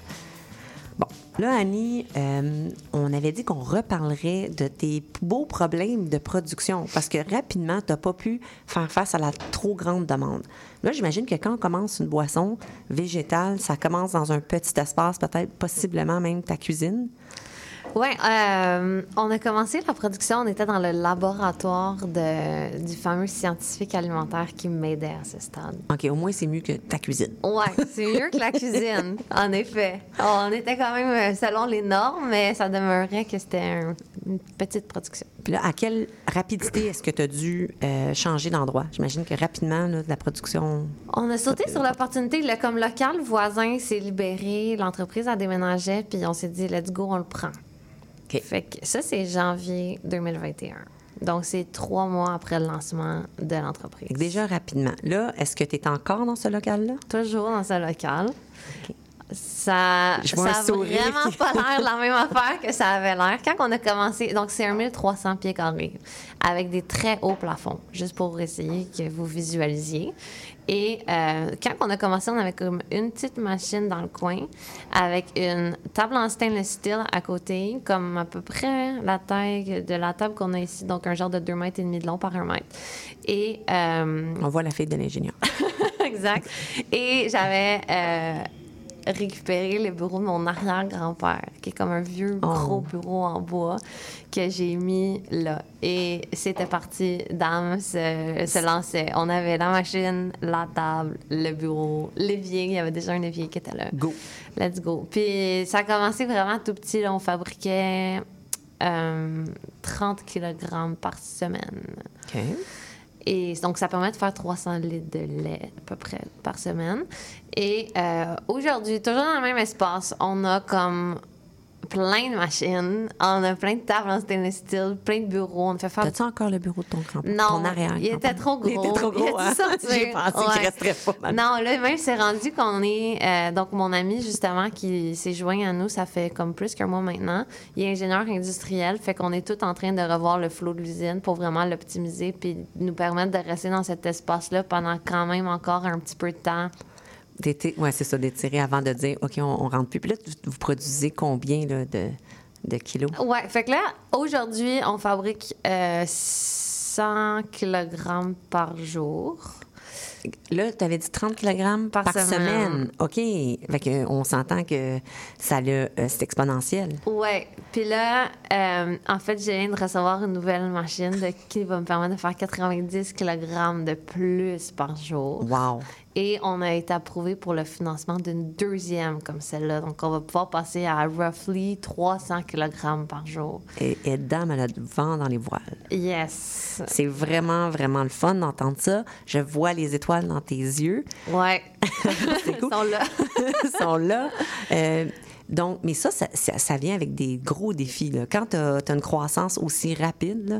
S4: Bon, là, Annie, euh, on avait dit qu'on reparlerait de tes beaux problèmes de production parce que rapidement, tu n'as pas pu faire face à la trop grande demande. Là, j'imagine que quand on commence une boisson végétale, ça commence dans un petit espace, peut-être possiblement même ta cuisine.
S5: Oui, euh, on a commencé la production, on était dans le laboratoire de, du fameux scientifique alimentaire qui m'aidait à ce stade.
S4: OK, au moins, c'est mieux que ta cuisine.
S5: Oui, c'est mieux que la cuisine, en effet. On était quand même euh, selon les normes, mais ça demeurait que c'était un- une petite production.
S4: Puis là, à quelle rapidité est-ce que tu as dû euh, changer d'endroit? J'imagine que rapidement, là, de la production.
S5: On a sauté sur l'opportunité. Comme local voisin s'est libéré, l'entreprise a déménagé, puis on s'est dit, let's go, on le prend. Fait que ça, c'est janvier 2021. Donc, c'est trois mois après le lancement de l'entreprise.
S4: Déjà rapidement. Là, est-ce que tu es encore dans ce local-là?
S5: Toujours dans ce local. Ça
S4: un
S5: a
S4: sourire
S5: vraiment pas l'air de la même affaire que ça avait l'air. Quand on a commencé, donc c'est un 1300 pieds carrés avec des très hauts plafonds, juste pour essayer que vous visualisiez. Et euh, quand on a commencé, on avait comme une petite machine dans le coin avec une table en stainless steel à côté, comme à peu près la taille de la table qu'on a ici, donc un genre de 2 mètres et demi de long par 1 mètre. Et euh,
S4: On voit la fille de l'ingénieur.
S5: exact. Et j'avais euh, récupéré le bureau de mon arrière-grand-père, qui est comme un vieux gros bureau en bois que j'ai mis là. Et c'était parti. Dame se, se lançait. On avait la machine, la table, le bureau, l'évier. Il y avait déjà un évier qui était là.
S4: Go.
S5: Let's go. Puis ça a commencé vraiment tout petit. là. On fabriquait euh, 30 kg par semaine.
S4: OK.
S5: Et donc, ça permet de faire 300 litres de lait à peu près par semaine. Et euh, aujourd'hui, toujours dans le même espace, on a comme plein de machines, on a plein de tables en stainless steel, plein de bureaux. On fait faire.
S4: As-tu encore le bureau de ton grand
S5: Non,
S4: ton arrière
S5: il était trop gros.
S4: Il était trop gros, hein? J'ai pensé qu'il
S5: Ouais.
S4: resterait pas.
S5: Non, là, même, c'est rendu qu'on est. euh, donc, mon ami, justement, qui s'est joint à nous, ça fait comme plus qu'un mois maintenant. Il est ingénieur industriel, fait qu'on est tout en train de revoir le flot de l'usine pour vraiment l'optimiser puis nous permettre de rester dans cet espace-là pendant quand même encore un petit peu de temps.
S4: Ouais, c'est ça, d'étirer avant de dire, OK, on, on rentre plus. Puis là, vous, produisez combien là, de, de kilos?
S5: Ouais, fait que là, aujourd'hui, on fabrique euh, 100 kg par jour.
S4: Là, tu avais dit 30 kg par,
S5: semaine.
S4: semaine. OK. Fait que, on s'entend que ça euh, c'est exponentiel.
S5: Ouais. Puis là, euh, en fait, je viens de recevoir une nouvelle machine de- qui va me permettre de faire 90 kg de plus par jour.
S4: Wow.
S5: Et on a été approuvé pour le financement d'une deuxième comme celle-là. Donc, on va pouvoir passer à roughly 300 kg par jour.
S4: Et, et dame, elle a du vent dans les voiles.
S5: Yes.
S4: C'est vraiment, vraiment le fun d'entendre ça. Je vois les étoiles dans tes yeux.
S5: Ouais.
S4: Cool.
S5: Ils sont là.
S4: Ils sont là. Euh, donc, mais ça, ça, ça- ça vient avec des gros défis. là. Quand tu as, une croissance aussi rapide, là,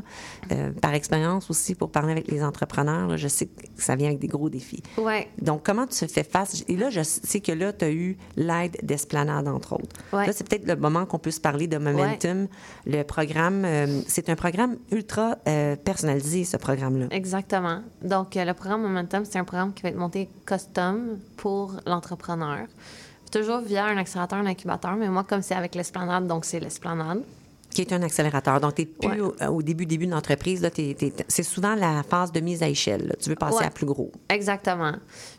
S4: euh, par expérience aussi, pour parler avec les entrepreneurs, là, je sais que ça vient avec des gros défis.
S5: Ouais.
S4: Donc, comment tu fais face? Et là, je sais que là, tu as eu l'aide d'Esplanade, entre autres.
S5: Ouais.
S4: Là, c'est peut-être le moment qu'on puisse parler de Momentum. Le programme, euh, c'est un programme ultra euh, personnalisé, ce programme-là.
S5: Exactement. Donc, le programme Momentum, c'est un programme qui va être monté custom pour l'entrepreneur. Toujours via un accélérateur, un incubateur, mais moi, comme c'est avec l'esplanade, donc c'est l'esplanade.
S4: Qui est un accélérateur. Donc, tu n'es plus
S5: Ouais.
S4: au, au début, début de l'entreprise. C'est souvent la phase de mise à échelle. là. Tu veux passer
S5: Ouais.
S4: à plus gros.
S5: Exactement.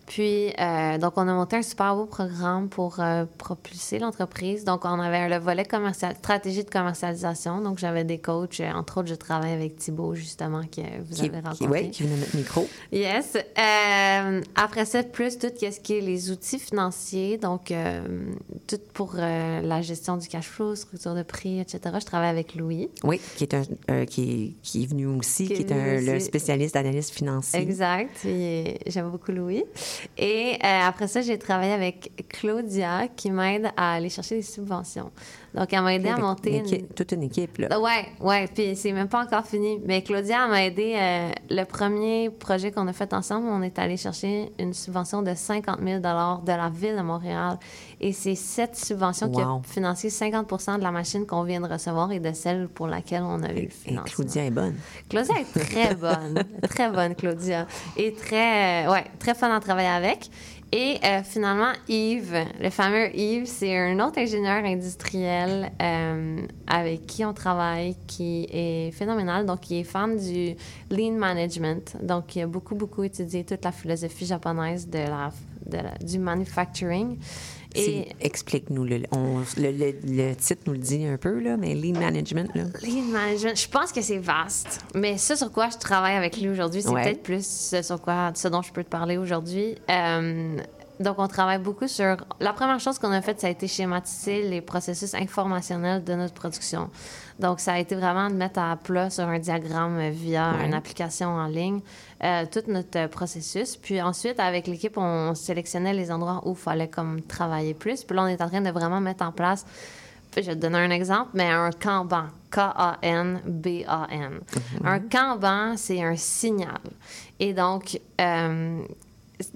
S5: Puis, euh, donc, on a monté un super beau programme pour euh, propulser l'entreprise. Donc, on avait le volet commercial, stratégie de commercialisation. Donc, j'avais des coachs. Euh, Entre autres, je travaille avec Thibaut, justement, que vous
S4: Qui,
S5: avez rencontré.
S4: ouais, qui vient de notre micro.
S5: Yes. Euh, après ça, plus tout ce qui est les outils financiers, donc tout pour la gestion du cash flow, structure de prix, etc. Je travaille avec Louis.
S4: Oui, qui est, un, qui, est, qui est venu aussi,
S5: Qui
S4: qui,
S5: est
S4: un, le spécialiste d'analyse financière.
S5: Exact. J'aime beaucoup Louis. Et euh, après ça, j'ai travaillé avec Claudia qui m'aide à aller chercher des subventions. Donc, elle m'a aidé à monter
S4: une
S5: une,
S4: équipe- toute une équipe. Là.
S5: Ouais, ouais, puis c'est même pas encore fini. Mais Claudia elle m'a aidé. euh, le premier projet qu'on a fait ensemble, on est allé chercher une subvention de 50 000 de la ville de Montréal. Et c'est cette subvention qui a financé 50% de la machine qu'on vient de recevoir et de celle pour laquelle on a eu le
S4: Et
S5: financement.
S4: Claudia est bonne.
S5: Claudia est très bonne, très bonne Claudia, et très, euh, ouais, très fun à travailler avec. Et euh, finalement, Yves, le fameux Yves, c'est un autre ingénieur industriel euh, avec qui on travaille, qui est phénoménal. Donc, il est fan du lean management. Donc, il a beaucoup, beaucoup étudié toute la philosophie japonaise de la, de la- du manufacturing. Et
S4: Explique-nous. Le, on- le, le- le titre nous le dit un peu, là, mais Lean Management. Là.
S5: Lean management, je pense que c'est vaste. Mais ce sur quoi je travaille avec lui aujourd'hui, c'est
S4: Ouais.
S5: peut-être plus ce sur quoi, ce dont je peux te parler aujourd'hui. Euh, donc, on travaille beaucoup sur. La première chose qu'on a faite, ça a été schématiser les processus informationnels de notre production. Donc, ça a été vraiment de mettre à plat sur un diagramme via
S4: Ouais.
S5: une application en ligne euh, tout notre euh, processus. Puis ensuite, avec l'équipe, on sélectionnait les endroits où il fallait comme travailler plus. Puis là, on est en train de vraiment mettre en place je vais te donner un exemple, mais un Kanban. K-A-N-B-A-N. Un Kanban, c'est un signal. Et donc, euh,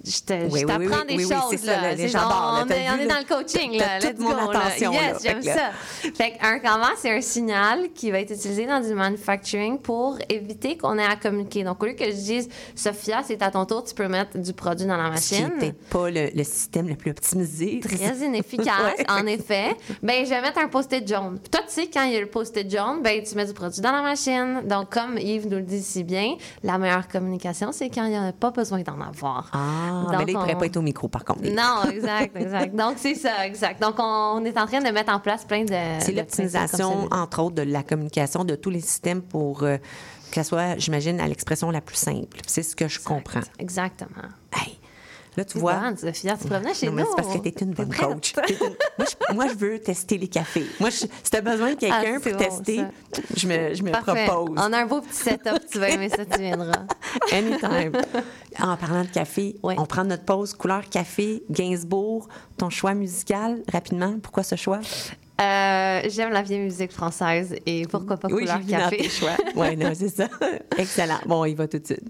S5: je te-
S4: Oui,
S5: je
S4: oui,
S5: t'apprends
S4: oui,
S5: des
S4: oui,
S5: choses.
S4: ça,
S5: là.
S4: les là.
S5: on on
S4: vu,
S5: est dans le coaching. Là.
S4: toute
S5: Let's
S4: mon
S5: go,
S4: attention.
S5: Yes, j'aime ça. Fait qu'un Kanban, c'est un signal qui va être utilisé dans du manufacturing pour éviter qu'on ait à communiquer. Donc, au lieu que je dise, Sophia, c'est à ton tour, tu peux mettre du produit dans la
S4: Ce
S5: machine
S4: n'est peut-être pas le, le système le plus optimisé.
S5: très inefficace,
S4: Ouais.
S5: en effet, ben je vais mettre un post-it jaune. Toi, tu sais, quand il y a le post-it jaune, ben tu mets du produit dans la machine. Donc, comme Yves nous le dit si bien, la meilleure communication, c'est quand il n'y a pas besoin d'en avoir.
S4: Ah,
S5: Donc,
S4: mais là, il ne pourrait
S5: on-
S4: pas être au micro, par contre.
S5: Non, exact, exact. Donc, c'est ça, exact. Donc, on est en train de mettre en place plein de.
S4: C'est l'optimisation, entre autres, de la communication de tous les systèmes pour euh, que ça soit, j'imagine, à l'expression la plus simple. C'est ce que je comprends.
S5: Exactement.
S4: Hey, là, tu vois.
S5: bonne, Sophia, tu venir chez
S4: Non,
S5: nous.
S4: c'est parce que tu es une bonne coach. T'es une- Moi, je, moi, je veux tester les cafés. Moi, je- si tu as besoin de quelqu'un
S5: Ah,
S4: pour
S5: bon,
S4: tester,
S5: ça.
S4: je me, je me propose.
S5: On a un beau petit setup, tu vas aimer ça, tu viendras.
S4: Anytime. En parlant de café, on prend notre pause couleur café, Gainsbourg. Ton choix musical, rapidement. Pourquoi ce choix?
S5: Euh, J'aime la vieille musique française et pourquoi pas
S4: oui,
S5: couleur café.
S4: tes choix. Oui, non, c'est ça. Excellent. Bon, il va tout de suite.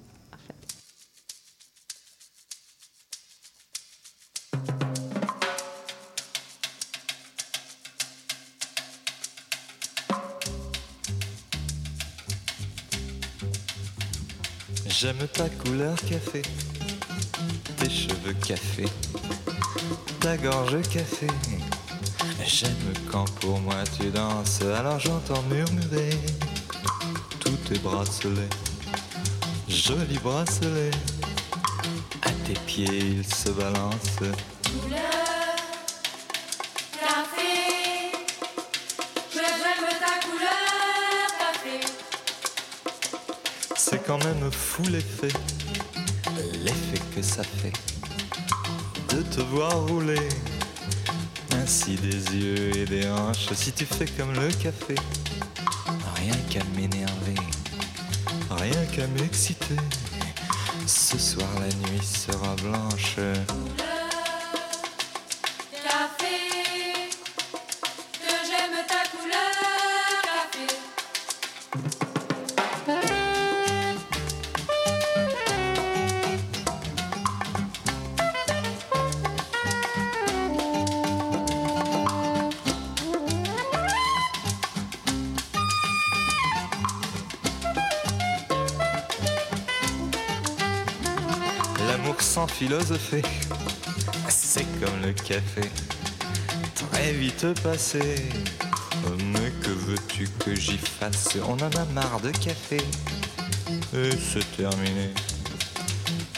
S13: J'aime ta couleur café, tes cheveux café, ta gorge café. J'aime quand pour moi tu danses, alors j'entends murmurer tous tes bracelets, jolis bracelets. À tes pieds ils se balancent. Quand même fou l'effet, l'effet que ça fait de te voir rouler. Ainsi des yeux et des hanches, si tu fais comme le café. Rien qu'à m'énerver, rien qu'à m'exciter. Ce soir la nuit sera blanche. Sans philosopher, c'est comme le café, très vite passé. Mais que veux-tu que j'y fasse? On en a marre de café. Et c'est terminé.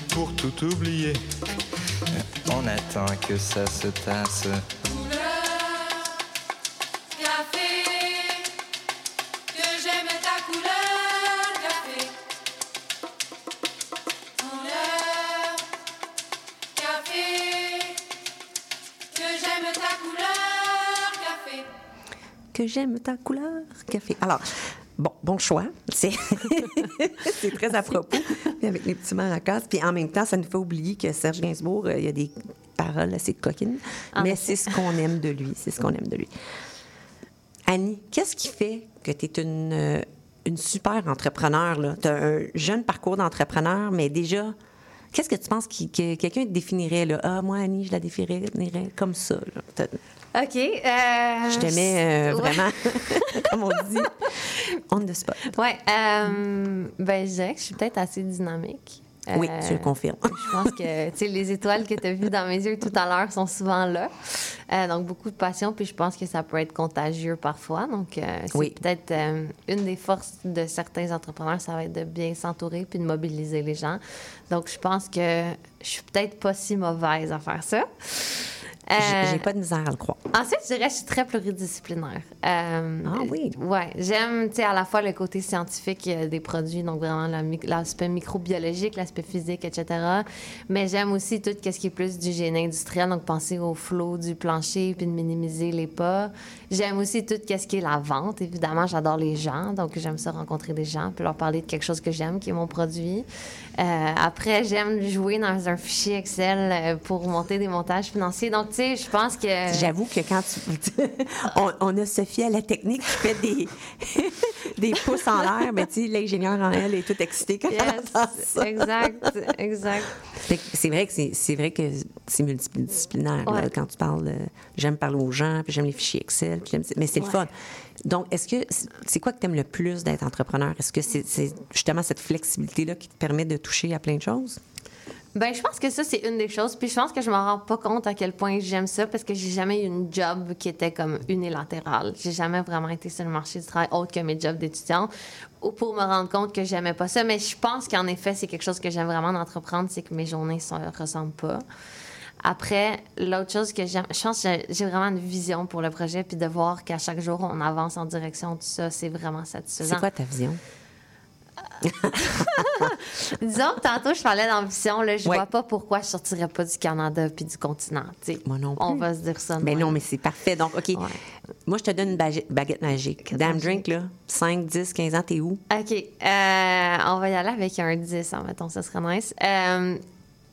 S13: Pour tout oublier, on attend que ça se tasse.
S8: J'aime ta couleur café.
S4: Alors, bon, bon choix. C'est très à propos, avec les petits maracas. Puis en même temps, ça nous fait oublier que Serge Gainsbourg, euh, il y a des paroles assez coquines,
S5: En
S4: mais c'est ce qu'on aime de lui. C'est ce qu'on aime de lui. Annie, qu'est-ce qui fait que tu es une, euh, une super entrepreneur? Tu as un jeune parcours d'entrepreneur, mais déjà, qu'est-ce que tu penses que quelqu'un te définirait? Là? Ah, moi, Annie, je la définirais comme ça. là.
S5: OK. euh,
S4: Je te mets euh,
S5: ouais.
S4: vraiment, comme on dit, on the spot.
S5: Ouais. euh, ben, je dirais que je suis peut-être assez dynamique.
S4: Oui,
S5: Euh,
S4: tu le confirmes.
S5: Je pense que tu sais, les étoiles que tu as vues dans mes yeux tout à l'heure sont souvent là. Donc, beaucoup de passion, puis je pense que ça peut être contagieux parfois. Donc, c'est
S4: Oui.
S5: peut-être une des forces de certains entrepreneurs, ça va être de bien s'entourer puis de mobiliser les gens. Donc, je pense que je suis peut-être pas si mauvaise à faire ça.
S4: J'ai
S5: Euh,
S4: j'ai pas de misère à le croire.
S5: Ensuite, je dirais que je suis très pluridisciplinaire. Euh,
S4: Ah oui?
S5: Ouais. J'aime, tu sais, à la fois le côté scientifique euh, des produits, donc vraiment l'aspect microbiologique, l'aspect physique, etc. Mais j'aime aussi tout ce qui est plus du génie industriel, donc penser au flot du plancher puis de minimiser les pas. J'aime aussi tout ce qui est la vente. Évidemment, j'adore les gens, donc j'aime ça rencontrer des gens puis leur parler de quelque chose que j'aime, qui est mon produit. Euh, après, j'aime jouer dans un fichier Excel pour monter des montages financiers. Donc, sais, je pense que...
S4: J'avoue que quand tu. on, on a Sophie à la technique qui fait des, des pouces en l'air, mais tu sais, l'ingénieur en elle est toute excitée quand elle
S5: Yes,
S4: entend ça.
S5: exact, exact.
S4: C'est vrai que c'est vrai que c'est multidisciplinaire là, quand tu parles. j'aime parler aux gens, puis j'aime les fichiers Excel, puis mais c'est le fun. Donc, est-ce que c'est quoi que tu aimes le plus d'être entrepreneur? Est-ce que c'est justement cette flexibilité là qui te permet de toucher à plein de choses?
S5: Ben, je pense que ça, c'est une des choses. Puis je pense que je m'en rends pas compte à quel point j'aime ça parce que j'ai jamais eu une job qui était comme unilatérale. J'ai jamais vraiment été sur le marché du travail autre que mes jobs d'étudiante ou pour me rendre compte que j'aimais pas ça. Mais je pense qu'en effet, c'est quelque chose que j'aime vraiment d'entreprendre, c'est que mes journées ne ressemblent pas. Après, l'autre chose que j'aime, je pense que j'ai- j'ai vraiment une vision pour le projet, puis de voir qu'à chaque jour, on avance en direction de ça, c'est vraiment satisfaisant.
S4: C'est quoi ta vision?
S5: Disons que tantôt, je parlais d'ambition. Là, je
S4: Ouais.
S5: vois pas pourquoi je sortirais pas du Canada puis du continent. tu sais.
S4: Moi non
S5: On
S4: plus.
S5: va se dire ça. de
S4: Mais non, mais c'est parfait. Donc, OK. Moi, je te donne une baguette, baguette magique. Damn drink, là. 5, 10, 15 ans, t'es où?
S5: OK. euh, on va y aller avec un 10, en mettons, ça serait nice. Euh,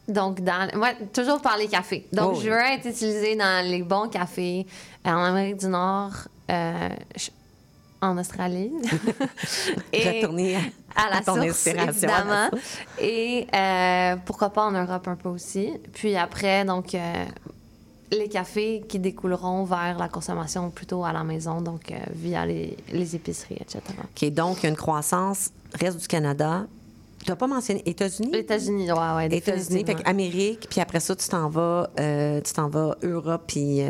S5: donc, dans, moi, toujours par les cafés. Donc,
S4: Oh,
S5: je veux être utilisé dans les bons cafés en Amérique du Nord, euh, je- en Australie.
S4: Retourner à-
S5: à la
S4: à ton
S5: source,
S4: inspiration, à la
S5: évidemment. Et euh, pourquoi pas en Europe un peu aussi. Puis après, donc, euh, les cafés qui découleront vers la consommation plutôt à la maison, donc euh, via les, les épiceries, etc.
S4: OK, donc, une croissance, reste du Canada. Tu n'as pas mentionné États-Unis?
S5: États-Unis, ouais, ouais.
S4: États-Unis, fait. Amérique, puis après ça, tu t'en vas, tu t'en vas Europe puis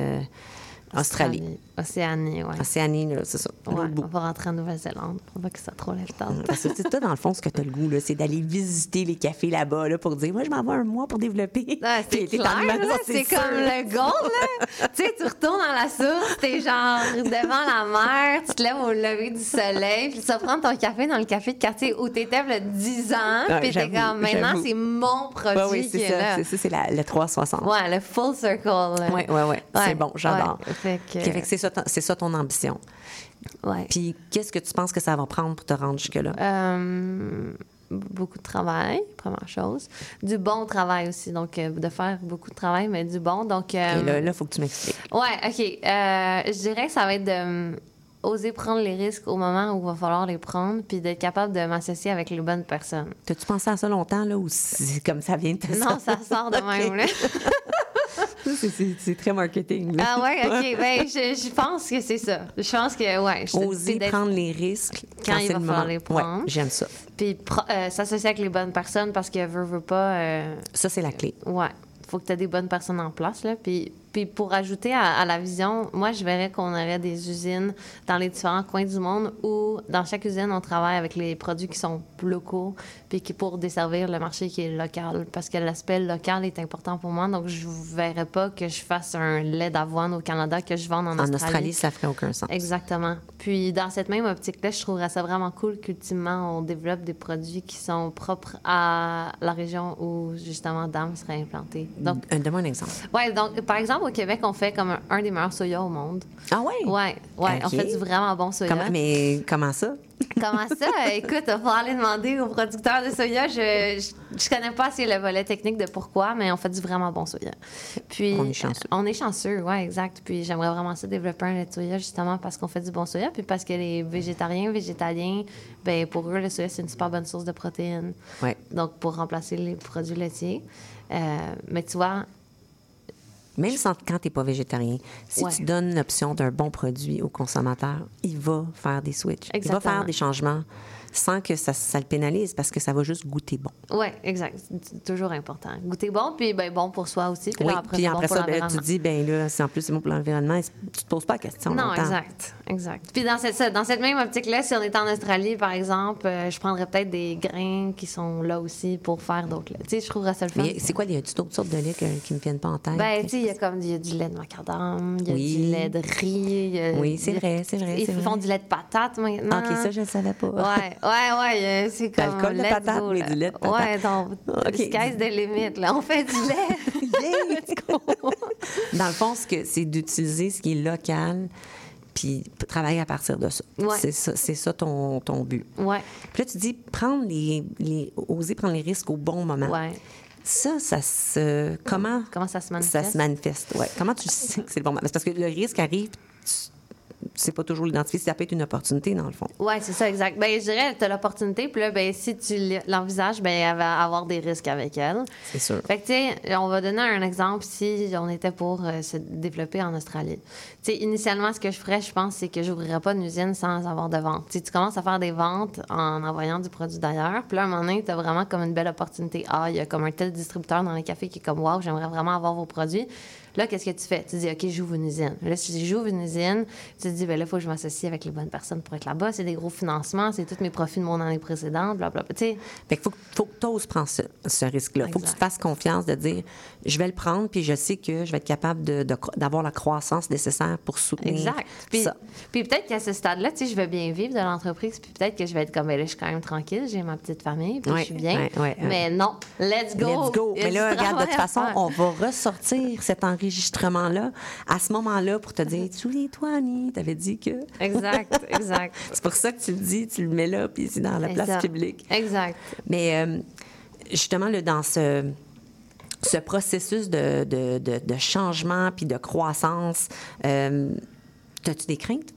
S4: Australie.
S5: Australie. Océanie, ouais.
S4: Océanie, là, c'est ça.
S5: Ouais, on va rentrer en Nouvelle-Zélande. On va que ça trop longtemps.
S4: Parce que c'est toi, dans le fond, ce que tu as le goût, là, c'est d'aller visiter les cafés là-bas là, pour dire Moi, je m'en vais un mois pour développer.
S5: Ouais, c'est clair, là, c'est comme le gold, là. tu sais, tu retournes dans la source, t'es genre devant la mer, tu te lèves au lever du soleil, puis tu vas prendre ton café dans le café de quartier où t'étais il y a 10 ans,
S4: Ouais,
S5: puis t'es comme, maintenant, c'est mon produit
S4: Ouais, oui, c'est
S5: est
S4: ça.
S5: là.
S4: C'est ça, c'est la- le 360.
S5: Ouais, le full circle.
S4: Oui, oui, oui. C'est bon, j'adore.
S5: Fait que-
S4: Fait que c'est ça, c'est ça ton ambition.
S5: Ouais.
S4: Puis qu'est-ce que tu penses que ça va prendre pour te rendre jusque-là?
S5: Euh, beaucoup de travail, première chose. Du bon travail aussi, donc euh, de faire beaucoup de travail, mais du bon. Donc, euh,
S4: Et là, il faut que tu m'expliques.
S5: Ouais, OK. Euh, je dirais que ça va être de oser prendre les risques au moment où il va falloir les prendre, puis d'être capable de m'associer avec les bonnes personnes.
S4: T'as-tu pensé à ça longtemps, là, ou c'est comme ça vient de te
S5: Non, ça sort de
S4: Ok.
S5: même, là.
S4: C'est- très marketing. là.
S5: Ah ouais, OK. Ben, je, je pense que c'est ça. Je pense que, ouais. je-
S4: Oser prendre les risques quand,
S5: Quand il va
S4: le
S5: falloir les prendre.
S4: Ouais, j'aime ça.
S5: Puis euh, s'associer avec les bonnes personnes parce que veut, veut pas. euh,
S4: Ça, c'est la clé.
S5: Ouais. Faut que tu aies des bonnes personnes en place. Là. Puis, puis pour ajouter à, à la vision, moi, je verrais qu'on aurait des usines dans les différents coins du monde où, dans chaque usine, on travaille avec les produits qui sont locaux, puis qui pour desservir le marché qui est local. Parce que l'aspect local est important pour moi. Donc, je ne verrais pas que je fasse un lait d'avoine au Canada que je vende en,
S4: En Australie, ça ferait aucun sens.
S5: Exactement. Puis dans cette même optique-là, je trouverais ça vraiment cool qu'ultimement, on développe des produits qui sont propres à la région où justement Dame serait implantée. Donc,
S4: Euh, Donne-moi un exemple.
S5: ouais, donc par exemple, au Québec, on fait comme un, un des meilleurs soya au monde.
S4: Ah ouais?
S5: Ouais, ouais, on fait du vraiment bon soya.
S4: Mais comment ça?
S5: Comment ça? Écoute, il faut aller demander aux producteurs de soya. Je, je, je connais pas assez le volet technique de pourquoi, mais on fait du vraiment bon soya. Puis,
S4: On est chanceux.
S5: euh, On est chanceux, oui, exact. Puis j'aimerais vraiment ça développer un lait de soya justement parce qu'on fait du bon soya, puis parce que les végétariens, végétaliens, ben pour eux, le soya, c'est une super bonne source de protéines.
S4: Ouais.
S5: Donc, pour remplacer les produits laitiers. Euh, mais tu vois,
S4: Même sans- quand tu n'es pas végétarien, si
S5: Ouais.
S4: tu donnes l'option d'un bon produit au consommateur, il va faire des switches. Il va faire des changements sans que ça, ça le pénalise parce que ça va juste goûter bon.
S5: oui, exact. C'est toujours important. Goûter bon, puis ben, bon pour soi aussi. Puis
S4: Oui,
S5: là, après,
S4: puis
S5: bon pour
S4: ça, ben, tu dis, ben là, c'est en plus c'est bon pour l'environnement, tu te poses pas la question.
S5: Non,
S4: longtemps.
S5: exact, exact. Puis dans cette, dans cette même optique-là, si on est en Australie, par exemple, euh, je prendrais peut-être des grains qui sont là aussi pour faire d'autres laits. Tu sais, je trouverais ça le fun.
S4: Mais c'est quoi, il y a d'autres sortes de lait que- qui ne me viennent pas en tête?
S5: Ben, tu sais, il y a comme il y a du lait de macadam, il y a
S4: Oui.
S5: du lait de riz. a-
S4: Oui, c'est vrai, c'est vrai,
S5: Ils font
S4: vrai.
S5: du lait de patate maintenant.
S4: OK, ça, je ne le savais pas.
S5: Ouais, ouais, ouais, euh, c'est comme.
S4: le col de patate,
S5: go,
S4: mais du lait de patate.
S5: Ouais, donc,
S4: OK.
S5: sky's the limit, là. On fait du lait.
S4: Dans le fond, ce que- c'est d'utiliser ce qui est local puis travailler à partir de ça.
S5: Ouais.
S4: C'est ça, ça ton, ton but.
S5: Ouais.
S4: Puis là, tu dis prendre les, les- oser prendre les risques au bon moment.
S5: Ouais.
S4: Ça, ça se. Comment,
S5: Comment ça se
S4: ça
S5: manifeste?
S4: se manifeste? Ouais. Comment tu sais que c'est le bon moment? Parce que le risque arrive, tu- c'est pas toujours l'identifier. Ça peut être une opportunité, dans le fond.
S5: Oui, c'est ça, exact. Ben, je dirais, tu as l'opportunité, puis là, ben, si tu l'envisages, ben, elle va avoir des risques avec elle.
S4: C'est sûr.
S5: Fait que, tu sais, on va donner un exemple si on était pour euh, se développer en Australie. Tu sais, initialement, ce que je ferais, je pense, c'est que j'ouvrirais pas une usine sans avoir de vente. Tu sais, tu commences à faire des ventes en envoyant du produit d'ailleurs. Puis là, à un moment donné, tu as vraiment comme une belle opportunité. Ah, il y a comme un tel distributeur dans les cafés qui est comme, waouh, j'aimerais vraiment avoir vos produits. Là, qu'est-ce que tu fais? Tu dis, OK, j'ouvre une usine. Là, si j'ouvre une usine, tu te dis, ben là, il faut que je m'associe avec les bonnes personnes pour être là-bas. C'est des gros financements, c'est tous mes profits de mon année précédente, blablabla. Tu sais,
S4: Fait qu'il faut, que- faut que tu oses prendre ce, ce risque-là. Il faut que tu te fasses confiance de dire je vais le prendre, puis je sais que je vais être capable de- de cro- d'avoir la croissance nécessaire pour soutenir
S5: Exact. Puis,
S4: ça.
S5: puis peut-être qu'à ce stade-là, tu sais, je vais bien vivre de l'entreprise, puis peut-être que je vais être comme, ben là, je suis quand même tranquille, j'ai ma petite famille, puis
S4: Ouais,
S5: je suis bien.
S4: ouais, ouais, ouais.
S5: Mais non, let's go.
S4: Let's go. Mais là, regarde, de toute façon, on va ressortir cet enregistrement-là à ce moment-là pour te dire Souviens-toi, Annie, t'avais dit que.
S5: Exact, exact.
S4: c'est pour ça que tu le dis, tu le mets là, puis c'est dans la place publique.
S5: Exact.
S4: Mais euh, justement, là, dans ce, ce processus de, de, de- de changement puis de croissance, euh, as-tu des craintes?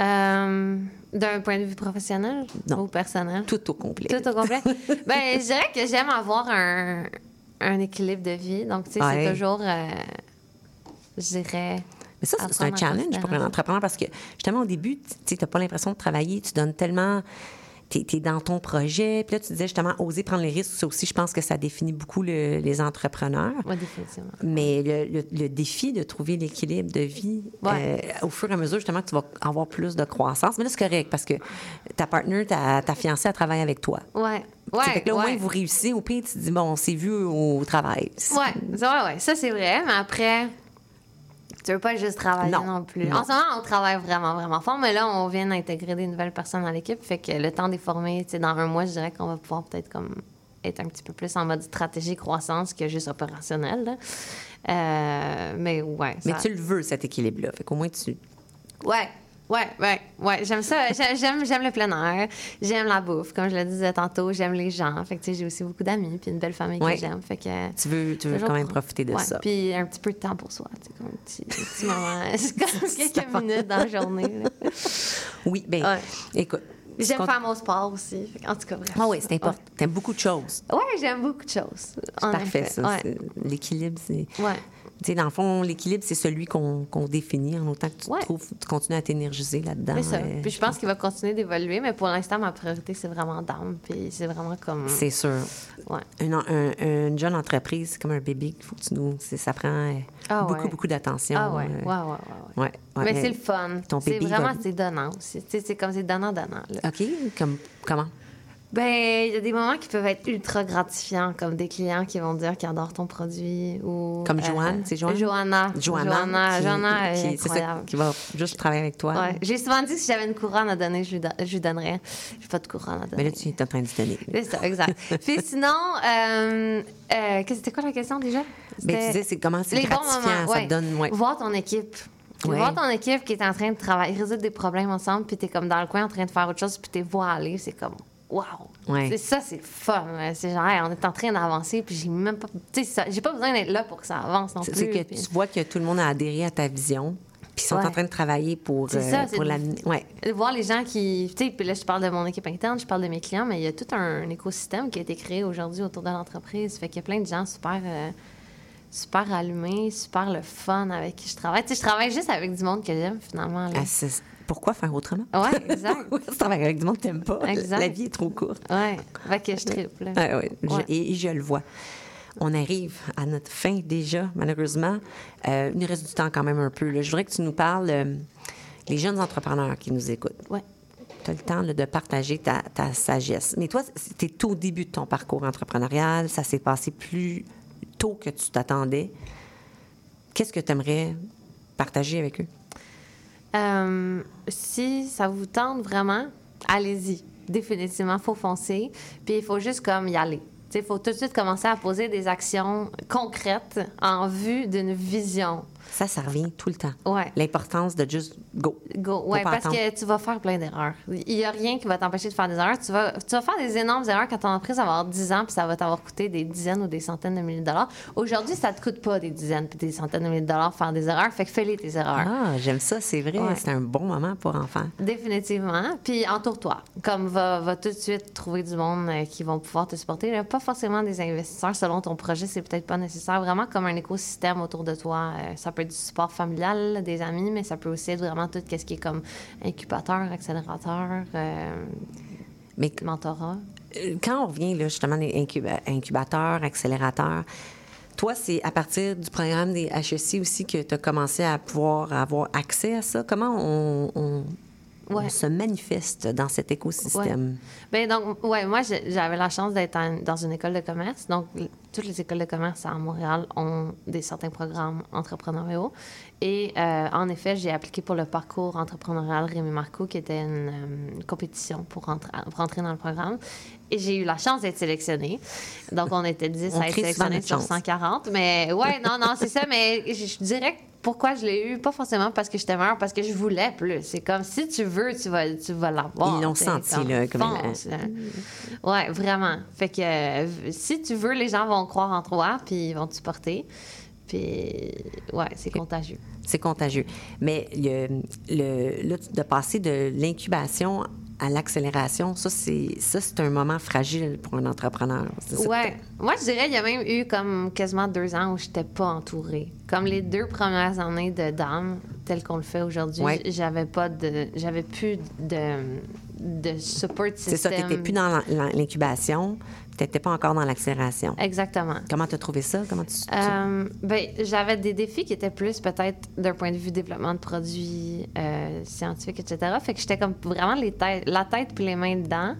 S5: Euh, D'un point de vue professionnel
S4: Non.
S5: ou personnel?
S4: Tout au complet.
S5: Tout au complet. ben, je dirais que j'aime avoir un, un équilibre de vie. Donc, tu sais,
S4: Ouais.
S5: c'est toujours, euh, je dirais...
S4: Mais ça, c'est- un challenge pour un entrepreneur parce que justement, au début, tu n'as pas l'impression de travailler, tu donnes tellement tu es, dans ton projet. Puis là, tu disais justement oser prendre les risques. Ça aussi, je pense que ça définit beaucoup le- les entrepreneurs.
S5: Oui, définitivement.
S4: Mais le, le- le défi de trouver l'équilibre de vie,
S5: Ouais.
S4: euh, au fur et à mesure, justement, que tu vas avoir plus de croissance. Mais là, c'est correct parce que ta partenaire, ta, ta fiancée, elle travaille avec toi. Sais,
S5: Ouais.
S4: fait que là, au
S5: ouais.
S4: moins, vous réussissez. Au pire, tu te dis, bon, on s'est vu au travail.
S5: Ça, ouais, ouais, ça c'est vrai, mais après, tu veux pas juste travailler non,
S4: Non,
S5: plus.
S4: non.
S5: En ce moment, on travaille vraiment, vraiment fort, mais là, on vient d'intégrer des nouvelles personnes dans l'équipe, fait que le temps des tu sais, dans un mois, je dirais qu'on va pouvoir peut-être comme être un petit peu plus en mode stratégie croissance que juste opérationnel. Euh, mais ouais.
S4: Mais tu le veux, cet équilibre-là. Fait qu'au moins, tu.
S5: Ouais, ouais, ouais, ouais. J'aime ça. J'ai- J'aime, j'aime le plein air. J'aime la bouffe. Comme je le disais tantôt, j'aime les gens. Fait que, tu sais, j'ai aussi beaucoup d'amis puis une belle famille
S4: Ouais.
S5: que j'aime. Fait que.
S4: Tu veux, tu veux quand même
S5: pro-
S4: profiter de
S5: ouais,
S4: ça.
S5: Puis un petit peu de temps pour soi. Tu sais, comme un petit, moment. C'est comme quelques minutes dans la journée. là.
S4: Oui, bien,
S5: Ouais.
S4: écoute.
S5: J'aime faire mon sport aussi. En tout cas, bref.
S4: Ah oui, c'est important. T'aimes beaucoup de choses.
S5: Ouais, j'aime beaucoup de choses.
S4: C'est parfait,
S5: effet.
S4: ça. L'équilibre, c'est.
S5: Ouais.
S4: Dans le fond, l'équilibre, c'est celui qu'on définit en autant que tu, te
S5: Ouais.
S4: trouves, tu continues à t'énergiser là-dedans.
S5: C'est ça.
S4: euh,
S5: Puis je pense qu'il va continuer d'évoluer, mais pour l'instant, ma priorité, c'est vraiment d'âme. Puis c'est vraiment comme.
S4: C'est sûr.
S5: Ouais.
S4: Une, un- une jeune entreprise, c'est comme un bébé qu'il faut que tu nous. Ça prend euh,
S5: Ah
S4: beaucoup,
S5: ouais.
S4: beaucoup d'attention.
S5: Ah ouais,
S4: euh,
S5: ouais, ouais, mais c'est le fun.
S4: Ton
S5: C'est vraiment,
S4: va-
S5: c'est donnant aussi. C'est comme c'est donnant-donnant.
S4: OK, comme, comment?
S5: Ben, il y a des moments qui peuvent être ultra gratifiants, comme des clients qui vont dire qu'ils adorent ton produit ou...
S4: Comme Joanne, c'est Joanne?
S5: Joanna.
S4: Joanna.
S5: Joanna,
S4: qui-
S5: Joanna est
S4: qui- c'est ça,
S5: incroyable.
S4: qui va juste travailler avec toi.
S5: Ouais. J'ai souvent dit que si j'avais une couronne à donner, je lui, don- je lui donnerais. J'ai pas de couronne à donner.
S4: Mais là, tu es en train de donner.
S5: C'est ça, exact. Puis sinon, euh, euh, c'était quoi la question déjà?
S4: Ben, tu disais, c'est comment c'est
S5: Les bons
S4: gratifiant,
S5: moments,
S4: ça
S5: ouais.
S4: te donne. Ouais.
S5: Voir ton équipe.
S4: Ouais.
S5: Voir ton équipe qui est en train de travailler, résoudre des problèmes ensemble, puis t'es comme dans le coin en train de faire autre chose, puis t'es vois aller, c'est comme
S4: Ouais.
S5: C'est ça, c'est fun. ouais. C'est genre, hey, on est en train d'avancer, puis j'ai même pas, tu sais, j'ai pas besoin d'être là pour que ça avance non plus.
S4: c'est que
S5: puis-
S4: tu vois que tout le monde a adhéré à ta vision, puis ils sont
S5: Ouais.
S4: en train de travailler pour, euh,
S5: ça,
S4: pour l'amener. Ouais.
S5: voir les gens qui. Tu sais, puis là, je parle de mon équipe interne, je parle de mes clients, mais il y a tout un, écosystème qui a été créé aujourd'hui autour de l'entreprise. Fait qu'il y a plein de gens super. euh, super allumés, super le fun avec qui je travaille. Tu sais, je travaille juste avec du monde que j'aime, finalement. là.
S4: Ah, pourquoi faire autrement?
S5: Ouais, exact.
S4: tu travailles avec du monde que t'aimes pas?
S5: Exact.
S4: La vie est trop courte.
S5: Fait que je triple.
S4: ouais, je-
S5: Ouais.
S4: et, et je le vois. On arrive à notre fin déjà, malheureusement. Euh, il nous reste du temps quand même un peu. là. Je voudrais que tu nous parles, euh, les jeunes entrepreneurs qui nous écoutent.
S5: Ouais.
S4: Tu as le temps là, de partager ta, ta sagesse. Mais toi, c'était au début de ton parcours entrepreneurial. Ça s'est passé plus tôt que tu t'attendais. Qu'est-ce que tu aimerais partager avec eux?
S5: Euh, si ça vous tente vraiment, allez-y. Définitivement, faut foncer. Puis il faut juste comme y aller. Il faut tout de suite commencer à poser des actions concrètes en vue d'une vision.
S4: Ça, ça revient tout le temps.
S5: Ouais.
S4: L'importance de juste go.
S5: Go.
S4: Pas
S5: parce
S4: attendre.
S5: que tu vas faire plein d'erreurs. Il n'y a rien qui va t'empêcher de faire des erreurs. Tu vas, tu vas faire des énormes erreurs quand ton entreprise va avoir 10 ans puis ça va t'avoir coûté des dizaines ou des centaines de milliers de dollars. Aujourd'hui, ça te coûte pas des dizaines puis des centaines de milliers de dollars faire des erreurs. Fait que fais-les tes erreurs.
S4: Ah, j'aime ça, c'est vrai.
S5: Ouais.
S4: C'est un bon moment pour enfants.
S5: Définitivement. Puis entoure-toi. Comme va, va tout de suite trouver du monde euh, qui vont pouvoir te supporter. Là, pas forcément des investisseurs selon ton projet, c'est peut-être pas nécessaire. Vraiment comme un écosystème autour de toi. Euh, ça peut être du support familial, des amis, mais ça peut aussi être vraiment tout ce qui est comme incubateur, accélérateur, euh,
S4: Mais
S5: mentorat.
S4: euh, quand on revient là, justement des incuba- incubateurs, accélérateurs, toi, c'est à partir du programme des HEC aussi que tu as commencé à pouvoir avoir accès à ça? Comment on
S5: Ouais.
S4: se manifeste dans cet écosystème?
S5: Ben donc, ouais, moi, j'avais la chance d'être dans une école de commerce. Donc, toutes les écoles de commerce à Montréal ont des certains programmes entrepreneuriaux. Et euh, en effet, j'ai appliqué pour le parcours entrepreneurial Rémi Marco, qui était une, euh, une compétition pour, rentrer- pour rentrer dans le programme. Et j'ai eu la chance d'être sélectionnée. Donc, on était 10
S4: On
S5: à être sélectionnés sur
S4: chance.
S5: 140. Mais ouais, non, non, c'est ça. Mais je, je dirais que pourquoi je l'ai eu, pas forcément parce que j'étais meilleure, parce que je voulais plus. C'est comme si tu veux, tu vas, tu vas l'avoir.
S4: Ils l'ont senti,
S5: comme,
S4: là, comme
S5: là. Ouais, vraiment. Fait que euh, si tu veux, les gens vont croire en toi, puis ils vont te supporter. Puis, ouais, c'est contagieux.
S4: C'est contagieux. Mais le, le, là, de passer de l'incubation à l'accélération, ça, c'est ça, c'est un moment fragile pour un entrepreneur.
S5: Ouais. Moi, je dirais, il y a même eu comme quasiment deux ans où je n'étais pas entourée. comme les deux premières années de Dame, tel qu'on le fait aujourd'hui,
S4: Ouais.
S5: j'avais pas de, j'avais plus de, de support system.
S4: C'est ça, tu n'étais plus dans l'in- l'in- l'incubation, tu n'étais pas encore dans l'accélération.
S5: Exactement.
S4: Comment tu as trouvé ça? Comment tu, tu-
S5: Euh, ben, j'avais des défis qui étaient plus peut-être d'un point de vue développement de produits euh, scientifiques, etc. Fait que j'étais comme vraiment les têtes, la tête puis les mains dedans.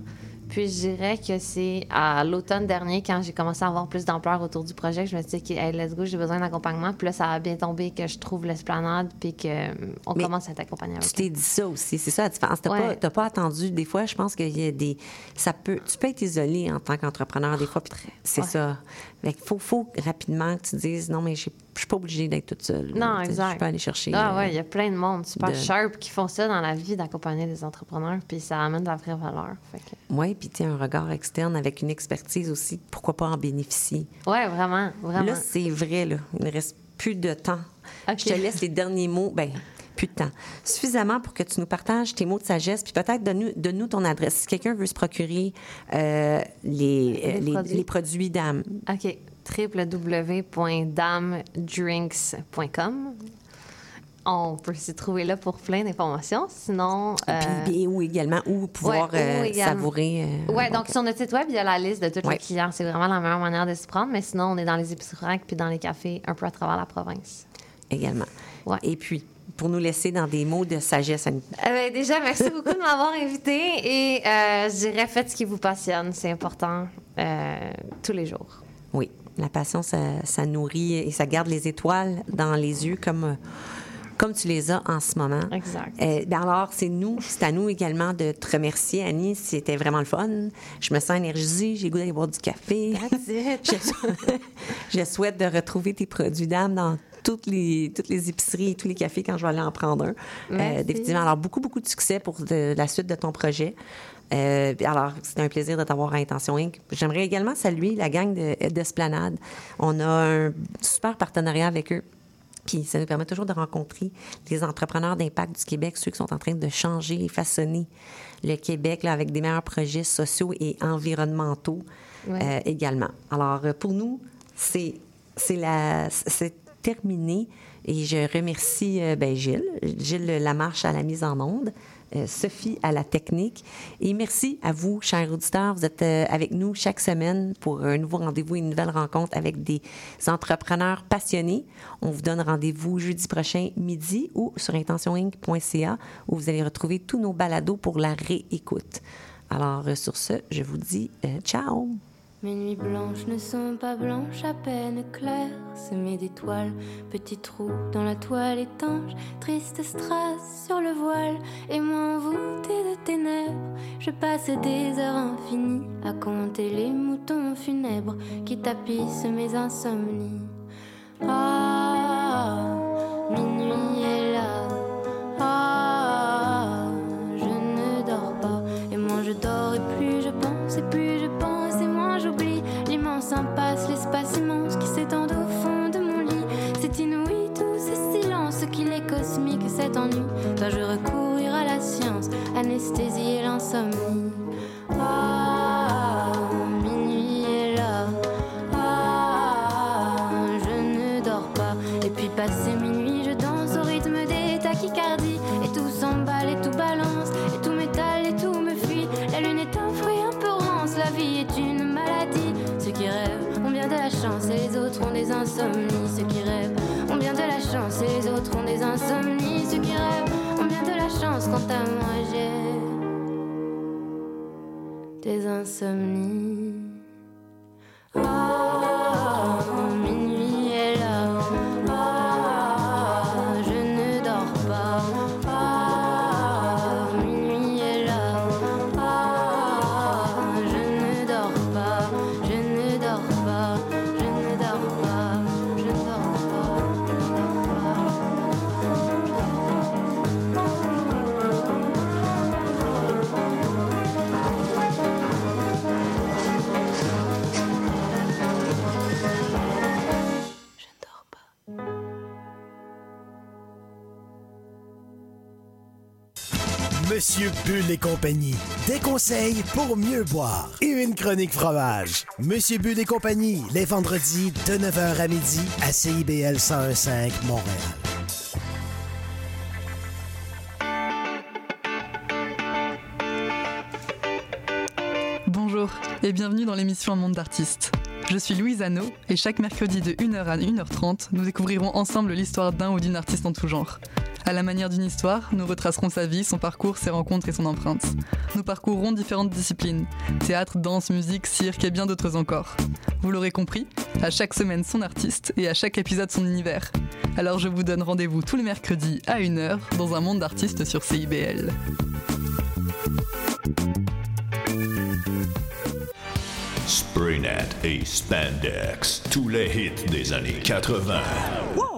S5: Puis je dirais que c'est à l'automne dernier, quand j'ai commencé à avoir plus d'ampleur autour du projet, que je me suis dit, hey, let's go, j'ai besoin d'accompagnement. Puis là, ça a bien tombé que je trouve l'esplanade, puis qu'on
S4: Mais
S5: commence à être accompagné avec
S4: Tu t'es dit ça aussi, c'est ça la différence. Tu n'as
S5: Ouais.
S4: pas, t'as pas attendu. Des fois, je pense qu'il y a des. Ça peut, tu peux être isolé en tant qu'entrepreneur, des fois, puis c'est
S5: Ouais.
S4: ça. Fait qu'il faut, faut rapidement que tu dises non, mais j'ai- je suis pas obligée d'être toute seule.
S5: Non, exact.
S4: Je peux aller chercher.
S5: Ah
S4: euh,
S5: ouais, il y a plein de monde super
S4: de-
S5: sharp qui font ça dans la vie, d'accompagner des entrepreneurs, puis ça amène de la vraie valeur. Que...
S4: Oui, puis tu sais, un regard externe avec une expertise aussi, pourquoi pas en bénéficier?
S5: Ouais, vraiment, vraiment.
S4: Là, c'est vrai, là. Il ne reste plus de temps. Je te laisse les derniers mots. Ben, plus de temps. Suffisamment pour que tu nous partages tes mots de sagesse, puis peut-être donne-nous ton adresse. Si quelqu'un veut se procurer euh, les, euh,
S5: Les
S4: les,
S5: produits.
S4: les produits d'âme.
S5: OK. www.damedrinks.com. On peut s'y trouver là pour plein d'informations. Sinon. euh,
S4: Puis, ou également, où pouvoir
S5: ouais, ou
S4: euh,
S5: également-
S4: savourer. euh, un
S5: donc sur notre site web, il y a la liste de tous
S4: Ouais.
S5: les clients. C'est vraiment la meilleure manière de s'y prendre. Mais sinon, on est dans les épiceries puis dans les cafés un peu à travers la province.
S4: Également. Et puis, pour nous laisser dans des mots de sagesse, Annie.
S5: Euh, ben, déjà, merci beaucoup de m'avoir invité et euh, je dirais faites ce qui vous passionne. C'est important euh, tous les jours.
S4: Oui, la passion, ça, ça nourrit et ça garde les étoiles dans les yeux comme, euh, comme tu les as en ce moment.
S5: Exact.
S4: Euh, ben alors, c'est nous, c'est à nous également de te remercier, Annie. C'était vraiment le fun. Je me sens énergisée, j'ai goût d'aller boire du café. je, je souhaite de retrouver tes produits d'âme dans toutes les, toutes les épiceries et tous les cafés quand je vais aller en prendre un. Définitivement. Alors, beaucoup, beaucoup de succès pour de- la suite de ton projet. Euh, alors, c'était un plaisir de t'avoir à Intention Inc. J'aimerais également saluer la gang de- d'Esplanade. On a un super partenariat avec eux. Puis ça nous permet toujours de rencontrer les entrepreneurs d'impact du Québec, ceux qui sont en train de changer et façonner le Québec là, avec des meilleurs projets sociaux et environnementaux
S5: Ouais.
S4: euh, également. Alors, euh, pour nous, c'est c'est c'est terminé et je remercie euh, ben, Gilles, Gilles Lamarche à la mise en onde, euh, Sophie à la technique et merci à vous, chers auditeurs. Vous êtes euh, avec nous chaque semaine pour un nouveau rendez-vous, une nouvelle rencontre avec des entrepreneurs passionnés. On vous donne rendez-vous jeudi prochain midi ou sur intentioninc.ca où vous allez retrouver tous nos balados pour la réécoute. Alors, euh, sur ce, je vous dis ciao!
S14: Mes nuits blanches ne sont pas blanches, à peine claires, semées d'étoiles, petits trous dans la toile étanche, triste strass sur le voile, et moi envoûté de ténèbres, je passe des heures infinies à compter les moutons funèbres qui tapissent mes insomnies. Ah,
S9: Monsieur Bull et compagnie. Des conseils pour mieux boire. Et une chronique fromage. Monsieur Bull et compagnie, les vendredis de 9h à midi à CIBL 1015 Montréal.
S15: Bonjour et bienvenue dans l'émission Un monde d'artistes. Je suis Louise Anneau et chaque mercredi de 1h à 1h30, nous découvrirons ensemble l'histoire d'un ou d'une artiste en tout genre. À la manière d'une histoire, nous retracerons sa vie, son parcours, ses rencontres et son empreinte. Nous parcourrons différentes disciplines théâtre, danse, musique, cirque et bien d'autres encore. Vous l'aurez compris, à chaque semaine son artiste et à chaque épisode son univers. Alors je vous donne rendez-vous tous les mercredis à 1h dans un monde d'artistes sur CIBL.
S16: Spraynet et Spandex, tous les hits des années 80.
S17: Wow,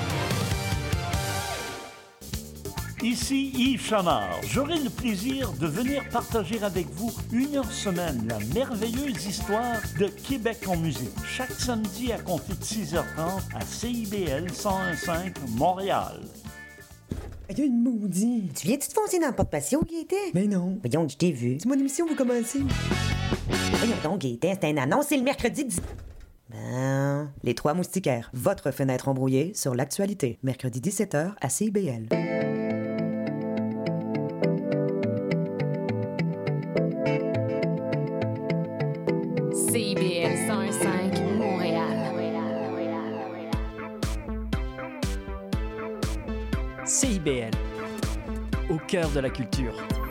S18: Ici Yves Chamard. J'aurai le plaisir de venir partager avec vous une heure semaine la merveilleuse histoire de Québec en musique. Chaque samedi à compter de 6h30 à CIBL 1015 Montréal.
S19: Aïe, une maudit. Tu viens-tu te foncer dans le porte-patio, Gaëtan? Mais non. Voyons, je t'ai vu. C'est mon émission, vous commencez. Voyons donc, Gaëtan, c'est un annonce, c'est le mercredi 10... Ben, les trois moustiquaires, votre fenêtre embrouillée sur l'actualité. Mercredi 17h à CIBL.
S3: CIBL
S20: De la culture.